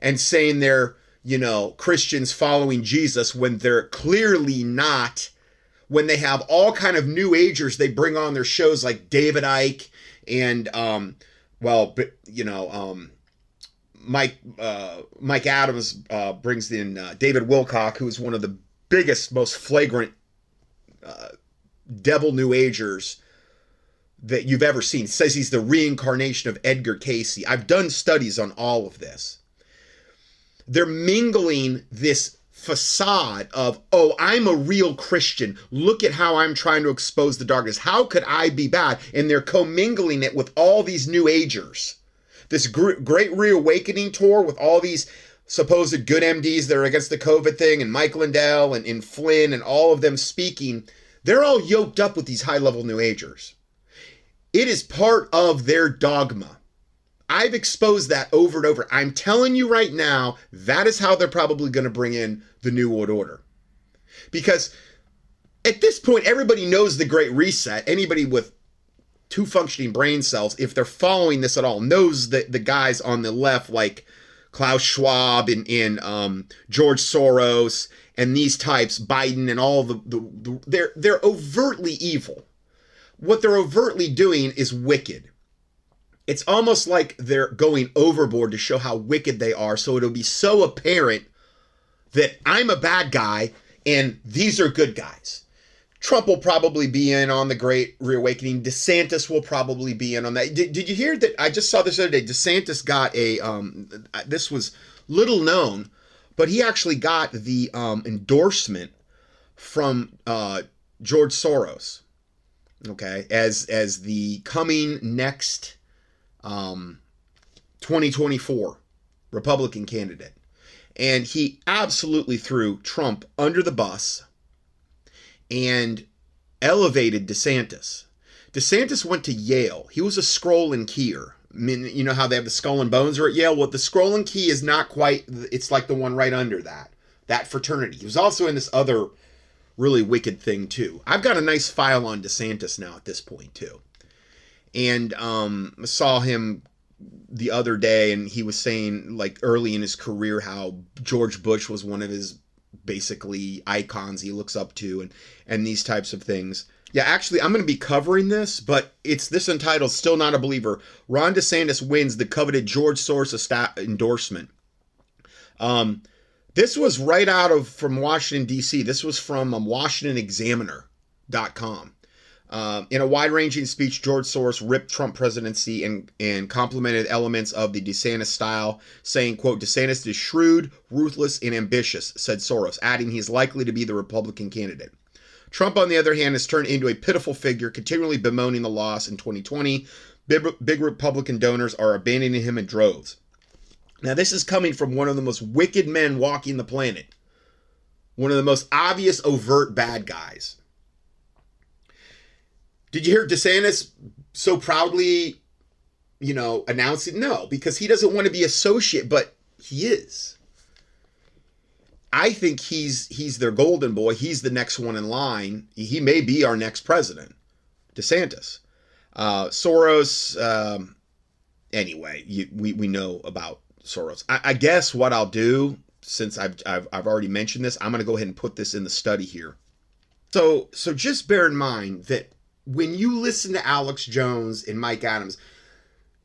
and saying they're, you know, Christians following Jesus when they're clearly not. When they have all kind of New Agers they bring on their shows like David Icke and um, well, you know, um, Mike uh, Mike Adams uh, brings in uh, David Wilcock, who is one of the biggest, most flagrant uh, devil New Agers that you've ever seen. says he's the reincarnation of Edgar Cayce. I've done studies on all of this. They're mingling this facade of, oh, I'm a real Christian. Look at how I'm trying to expose the darkness. How could I be bad? And they're commingling it with all these New Agers. This great reawakening tour with all these supposed good MDs that are against the COVID thing, and Mike Lindell and, and Flynn and all of them speaking, they're all yoked up with these high level New Agers. It is part of their dogma. I've exposed that over and over. I'm telling you right now, that is how they're probably going to bring in the New World Order. Because at this point, everybody knows the Great Reset. Anybody with two functioning brain cells, if they're following this at all, knows that the guys on the left, like Klaus Schwab and, and um, George Soros and these types, Biden and all the, the, the they're they're overtly evil. What they're overtly doing is wicked it's almost like they're going overboard to show how wicked they are. So it'll be so apparent that I'm a bad guy and these are good guys. Trump will probably be in on the Great Reawakening. DeSantis will probably be in on that. Did, did you hear that? I just saw this other day. DeSantis got a. Um, this was little known, but he actually got the um, endorsement from uh, George Soros. Okay, as as the coming next um, 2024 Republican candidate, and he absolutely threw Trump under the bus and elevated DeSantis. DeSantis went to Yale. He was a scroll and keyer. I mean, you know how they have the skull and bones are at Yale? Well, the scroll and key is not quite, it's like the one right under that, that fraternity. He was also in this other really wicked thing, too. I've got a nice file on DeSantis now at this point, too. And um, saw him the other day, and he was saying, like, early in his career, how George Bush was one of his basically icons he looks up to and and these types of things. Yeah, actually, I'm going to be covering this, but it's this entitled "Still Not a Believer." Ron DeSantis wins the coveted George Soros endorsement. Um, this was right out of from Washington D.C. This was from um, WashingtonExaminer.com. Uh, in a wide-ranging speech, George Soros ripped Trump presidency and, and complimented elements of the DeSantis style, saying, quote, DeSantis is shrewd, ruthless, and ambitious, said Soros, adding he's likely to be the Republican candidate. Trump, on the other hand, has turned into a pitiful figure, continually bemoaning the loss in 2020. Big, big Republican donors are abandoning him in droves. Now, this is coming from one of the most wicked men walking the planet, one of the most obvious, overt bad guys. Did you hear DeSantis so proudly, you know, announce it? No, because he doesn't want to be associate, but he is. I think he's he's their golden boy. He's the next one in line. He may be our next president, DeSantis. Uh, Soros. Um, anyway, you, we we know about Soros. I, I guess what I'll do, since I've, I've I've already mentioned this, I'm going to go ahead and put this in the study here. So so just bear in mind that when you listen to Alex Jones and Mike Adams,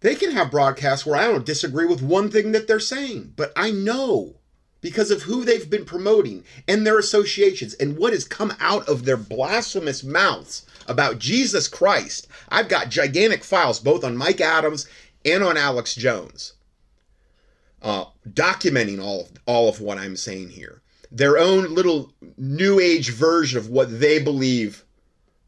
they can have broadcasts where I don't disagree with one thing that they're saying, but I know because of who they've been promoting and their associations and what has come out of their blasphemous mouths about Jesus Christ. I've got gigantic files both on Mike Adams and on Alex Jones, uh, documenting all of, all of what I'm saying here. Their own little new age version of what they believe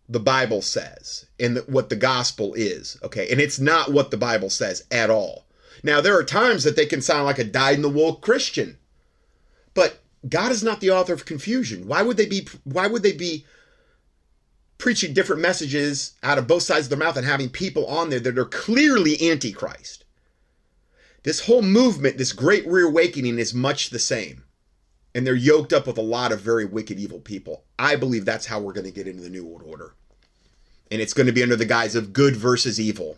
the Bible says and what the gospel is. Okay. And it's not what the Bible says at all. Now, there are times that they can sound like a dyed in the wool Christian, but God is not the author of confusion. Why would they be, why would they be preaching different messages out of both sides of their mouth and having people on there that are clearly antichrist? This whole movement, this great reawakening is much the same and they're yoked up with a lot of very wicked, evil people. I believe that's how we're going to get into the New World Order. And it's going to be under the guise of good versus evil.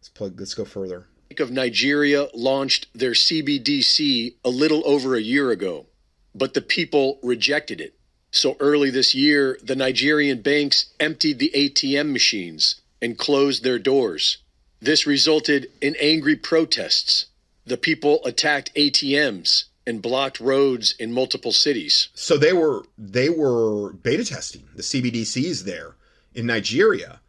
Let's plug. Let's go further. Of Nigeria launched their CBDC a little over a year ago, but the people rejected it. So early this year, the Nigerian banks emptied the ATM machines and closed their doors. This resulted in angry protests. The people attacked ATMs and blocked roads in multiple cities. So they were they were beta testing the CBDCs there in Nigeria,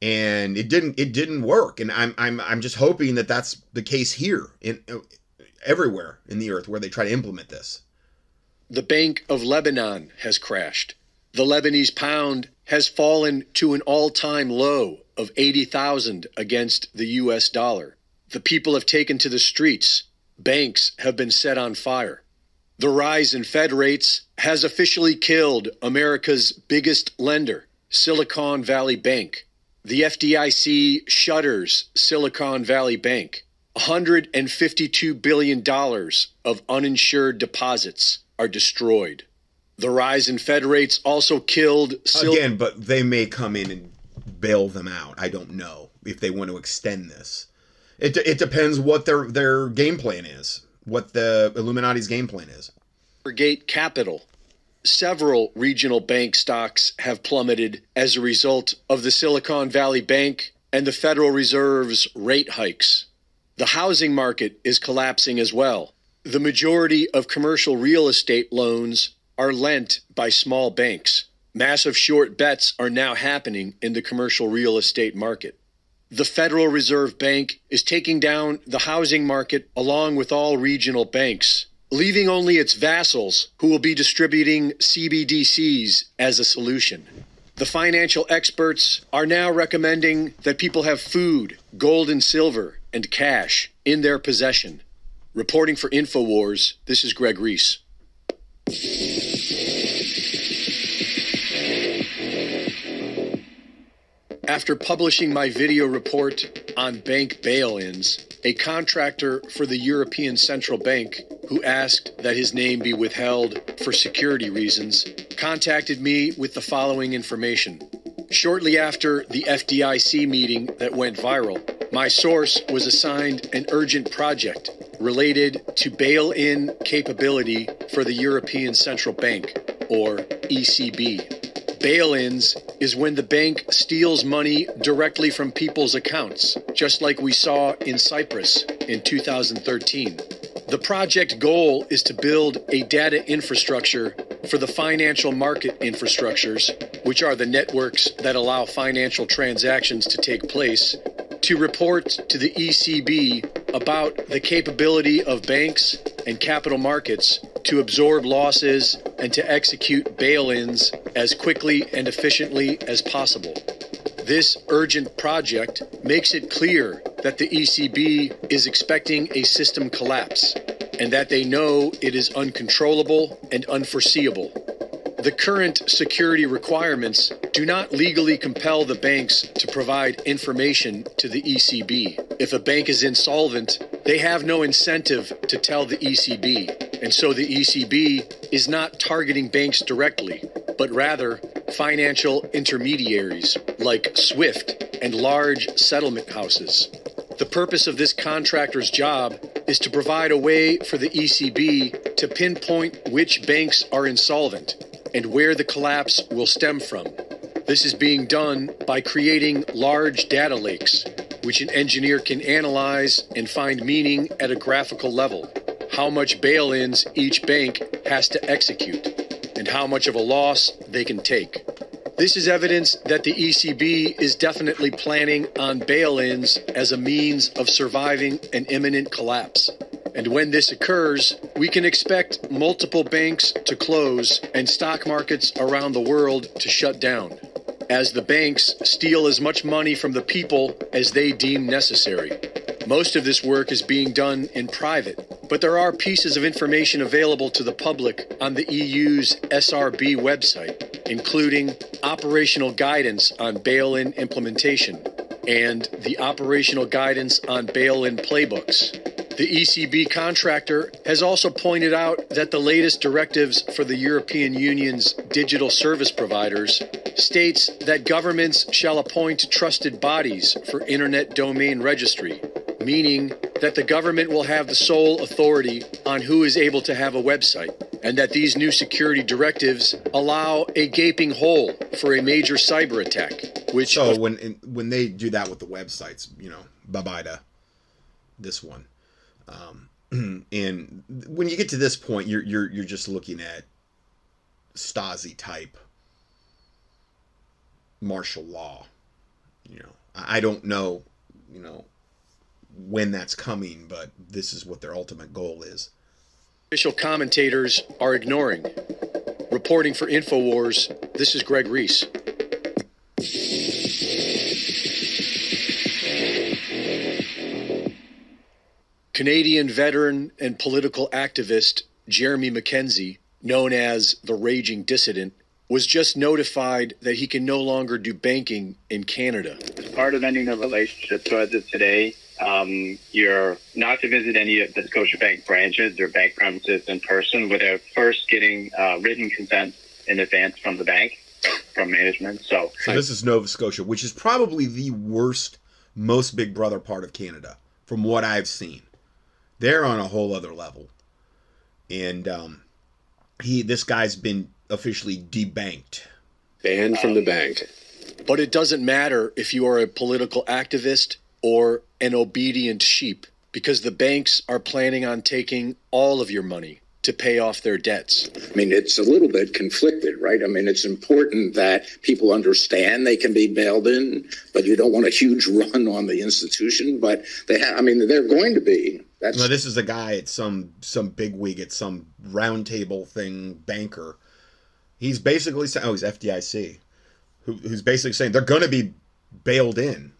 and it didn't it didn't work. And I'm I'm I'm just hoping that that's the case here in everywhere in the earth where they try to implement this. The Bank of Lebanon has crashed. The Lebanese pound has fallen to an all-time low of 80,000 against the US dollar. The people have taken to the streets banks have been set on fire. The rise in Fed rates has officially killed America's biggest lender, Silicon Valley Bank. The FDIC shutters Silicon Valley Bank. $152 billion of uninsured deposits are destroyed. The rise in Fed rates also killed. Sil- Again, but they may come in and bail them out. I don't know if they want to extend this. It, it depends what their their game plan is, what the Illuminati's game plan is. Gate Capital. Several regional bank stocks have plummeted as a result of the Silicon Valley Bank and the Federal Reserve's rate hikes. The housing market is collapsing as well. The majority of commercial real estate loans are lent by small banks. Massive short bets are now happening in the commercial real estate market. The Federal Reserve Bank is taking down the housing market along with all regional banks, leaving only its vassals who will be distributing CBDCs as a solution. The financial experts are now recommending that people have food, gold and silver, and cash in their possession. Reporting for InfoWars, this is Greg Reese. After publishing my video report on bank bail ins, a contractor for the European Central Bank, who asked that his name be withheld for security reasons, contacted me with the following information. Shortly after the FDIC meeting that went viral, my source was assigned an urgent project related to bail in capability for the European Central Bank, or ECB. Bail ins is when the bank steals money directly from people's accounts, just like we saw in Cyprus in 2013. The project goal is to build a data infrastructure for the financial market infrastructures, which are the networks that allow financial transactions to take place, to report to the ECB about the capability of banks and capital markets to absorb losses and to execute bail ins as quickly and efficiently as possible. This urgent project makes it clear that the ECB is expecting a system collapse and that they know it is uncontrollable and unforeseeable. The current security requirements do not legally compel the banks to provide information to the ECB. If a bank is insolvent, they have no incentive to tell the ECB. And so the ECB is not targeting banks directly, but rather financial intermediaries like SWIFT and large settlement houses. The purpose of this contractor's job is to provide a way for the ECB to pinpoint which banks are insolvent and where the collapse will stem from. This is being done by creating large data lakes, which an engineer can analyze and find meaning at a graphical level. How much bail ins each bank has to execute, and how much of a loss they can take. This is evidence that the ECB is definitely planning on bail ins as a means of surviving an imminent collapse. And when this occurs, we can expect multiple banks to close and stock markets around the world to shut down, as the banks steal as much money from the people as they deem necessary. Most of this work is being done in private, but there are pieces of information available to the public on the EU's SRB website, including operational guidance on bail in implementation and the operational guidance on bail in playbooks. The ECB contractor has also pointed out that the latest directives for the European Union's digital service providers states that governments shall appoint trusted bodies for internet domain registry, meaning that the government will have the sole authority on who is able to have a website, and that these new security directives allow a gaping hole for a major cyber attack. Which so when when they do that with the websites, you know, bye bye to this one. Um, *clears throat* and when you get to this point, you're you're you're just looking at Stasi type martial law. You know, I don't know, you know, when that's coming, but this is what their ultimate goal is. Official commentators are ignoring. Reporting for InfoWars, this is Greg Reese. Canadian veteran and political activist Jeremy Mackenzie, known as the Raging Dissident, was just notified that he can no longer do banking in Canada. As part of ending the relationship as of today, um, you're not to visit any of the Scotiabank branches or bank premises in person without first getting uh, written consent in advance from the bank, from management. So, so this is Nova Scotia, which is probably the worst, most Big Brother part of Canada, from what I've seen. They're on a whole other level, and um, he, this guy's been officially debanked, banned from the bank. But it doesn't matter if you are a political activist or an obedient sheep because the banks are planning on taking all of your money to pay off their debts. I mean, it's a little bit conflicted, right? I mean, it's important that people understand they can be bailed in, but you don't want a huge *laughs* run on the institution. But they have, I mean, they're going to be. That's No, this is a guy at some some big wig at some roundtable thing banker. He's basically saying, "Oh, he's FDIC," who, who's basically saying they're going to be bailed in.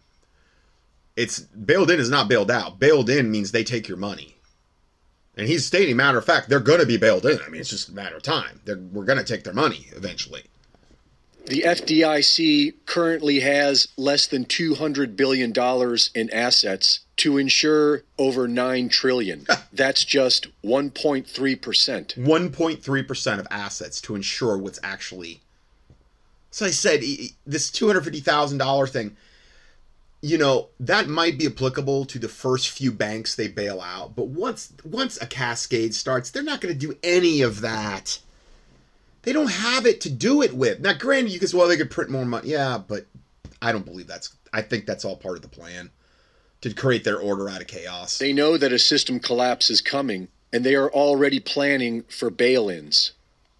It's bailed in is not bailed out. Bailed in means they take your money, and he's stating, matter of fact, they're going to be bailed in. I mean, it's just a matter of time. They're, we're going to take their money eventually. The FDIC currently has less than $200 billion in assets to insure over 9 trillion. *laughs* That's just 1.3%. 1.3% of assets to ensure what's actually. So I said, this $250,000 thing, you know, that might be applicable to the first few banks they bail out, but once once a cascade starts, they're not going to do any of that. They don't have it to do it with. Now, granted, you could well, they could print more money. Yeah, but I don't believe that's. I think that's all part of the plan to create their order out of chaos. They know that a system collapse is coming, and they are already planning for bail ins.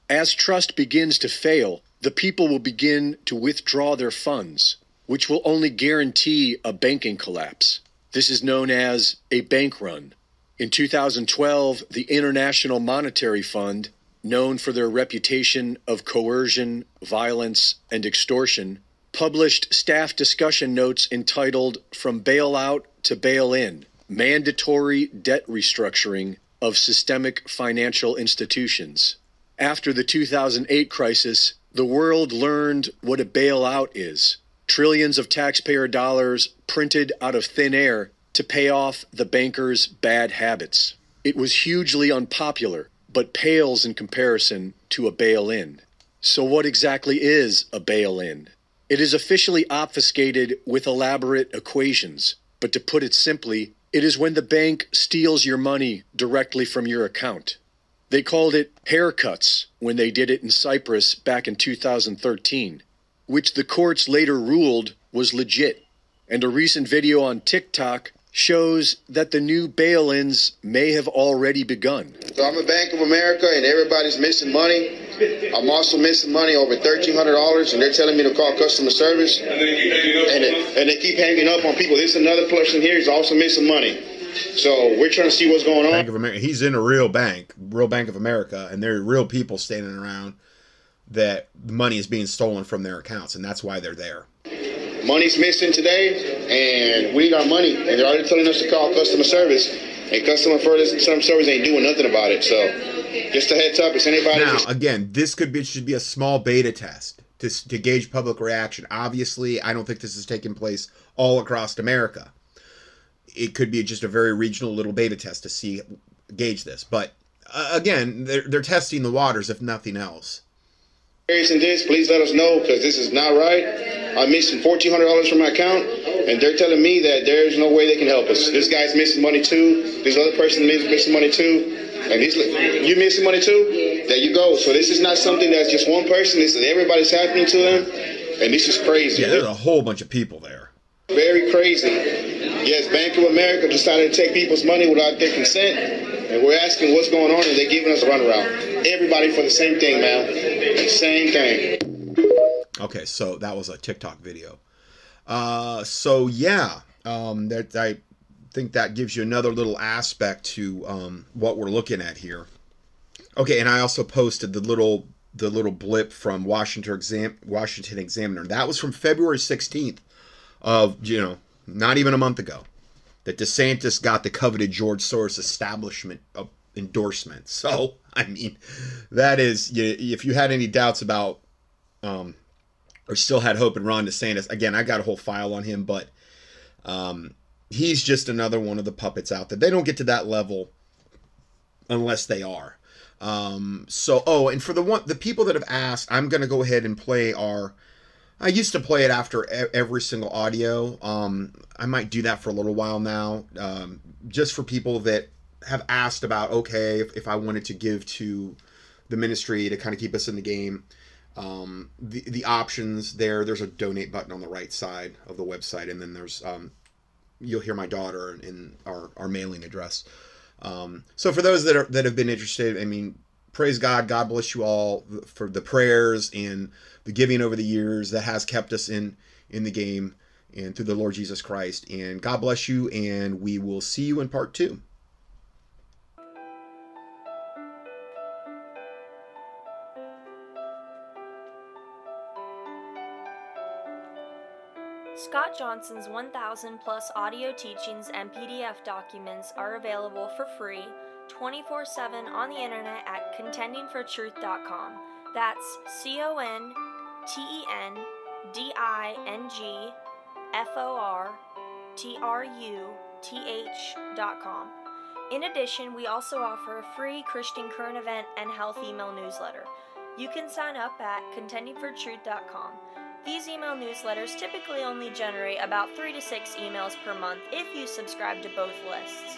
As trust begins to fail, the people will begin to withdraw their funds, which will only guarantee a banking collapse. This is known as a bank run. In 2012, the International Monetary Fund, known for their reputation of coercion, violence, and extortion, published staff discussion notes entitled From Bailout to Bail In Mandatory Debt Restructuring of Systemic Financial Institutions. After the 2008 crisis, the world learned what a bailout is trillions of taxpayer dollars printed out of thin air to pay off the bankers' bad habits. It was hugely unpopular, but pales in comparison to a bail in. So, what exactly is a bail in? It is officially obfuscated with elaborate equations, but to put it simply, it is when the bank steals your money directly from your account. They called it haircuts when they did it in Cyprus back in 2013, which the courts later ruled was legit. And a recent video on TikTok shows that the new bail ins may have already begun. So I'm a Bank of America and everybody's missing money. I'm also missing money over $1,300 and they're telling me to call customer service. And they, and they keep hanging up on people. This another person here is also missing money. So we're trying to see what's going on. Bank of America. He's in a real bank, real Bank of America, and there are real people standing around that the money is being stolen from their accounts, and that's why they're there. Money's missing today and we need our money. And they're already telling us to call customer service. And customer service ain't doing nothing about it. So just a heads up, if anybody Now, again, this could be should be a small beta test to, to gauge public reaction. Obviously, I don't think this is taking place all across America. It could be just a very regional little beta test to see gauge this. But uh, again, they're, they're testing the waters, if nothing else. Experiencing this, please let us know because this is not right. I'm missing fourteen hundred dollars from my account, and they're telling me that there's no way they can help us. This guy's missing money too. This other person is missing money too, and he's you missing money too. There you go. So this is not something that's just one person. This is everybody's happening to them, and this is crazy. Yeah, there's a whole bunch of people there. Very crazy. Yes, Bank of America decided to take people's money without their consent, and we're asking what's going on, and they're giving us a runaround. Everybody for the same thing, man. Same thing. Okay, so that was a TikTok video. Uh, so yeah, um, that I think that gives you another little aspect to um, what we're looking at here. Okay, and I also posted the little the little blip from Washington exam Washington Examiner. That was from February sixteenth of you know not even a month ago that DeSantis got the coveted George Soros establishment endorsement. *laughs* So I mean, that is if you had any doubts about um, or still had hope in Ron DeSantis. Again, I got a whole file on him, but um, he's just another one of the puppets out there. They don't get to that level unless they are. Um, so, oh, and for the one, the people that have asked, I'm going to go ahead and play our. I used to play it after every single audio. Um, I might do that for a little while now, um, just for people that have asked about, okay, if, if I wanted to give to the ministry to kind of keep us in the game um, the the options there. There's a donate button on the right side of the website, and then there's um, you'll hear my daughter in our our mailing address. Um, so for those that are that have been interested, I mean, praise God. God bless you all for the prayers and the giving over the years that has kept us in in the game and through the Lord Jesus Christ. And God bless you. And we will see you in part two. Scott Johnson's 1,000 plus audio teachings and PDF documents are available for free 24 7 on the internet at contendingfortruth.com. That's C O N T E N D I N G F O R T R U T H.com. In addition, we also offer a free Christian current event and health email newsletter. You can sign up at contendingfortruth.com. These email newsletters typically only generate about 3 to 6 emails per month if you subscribe to both lists.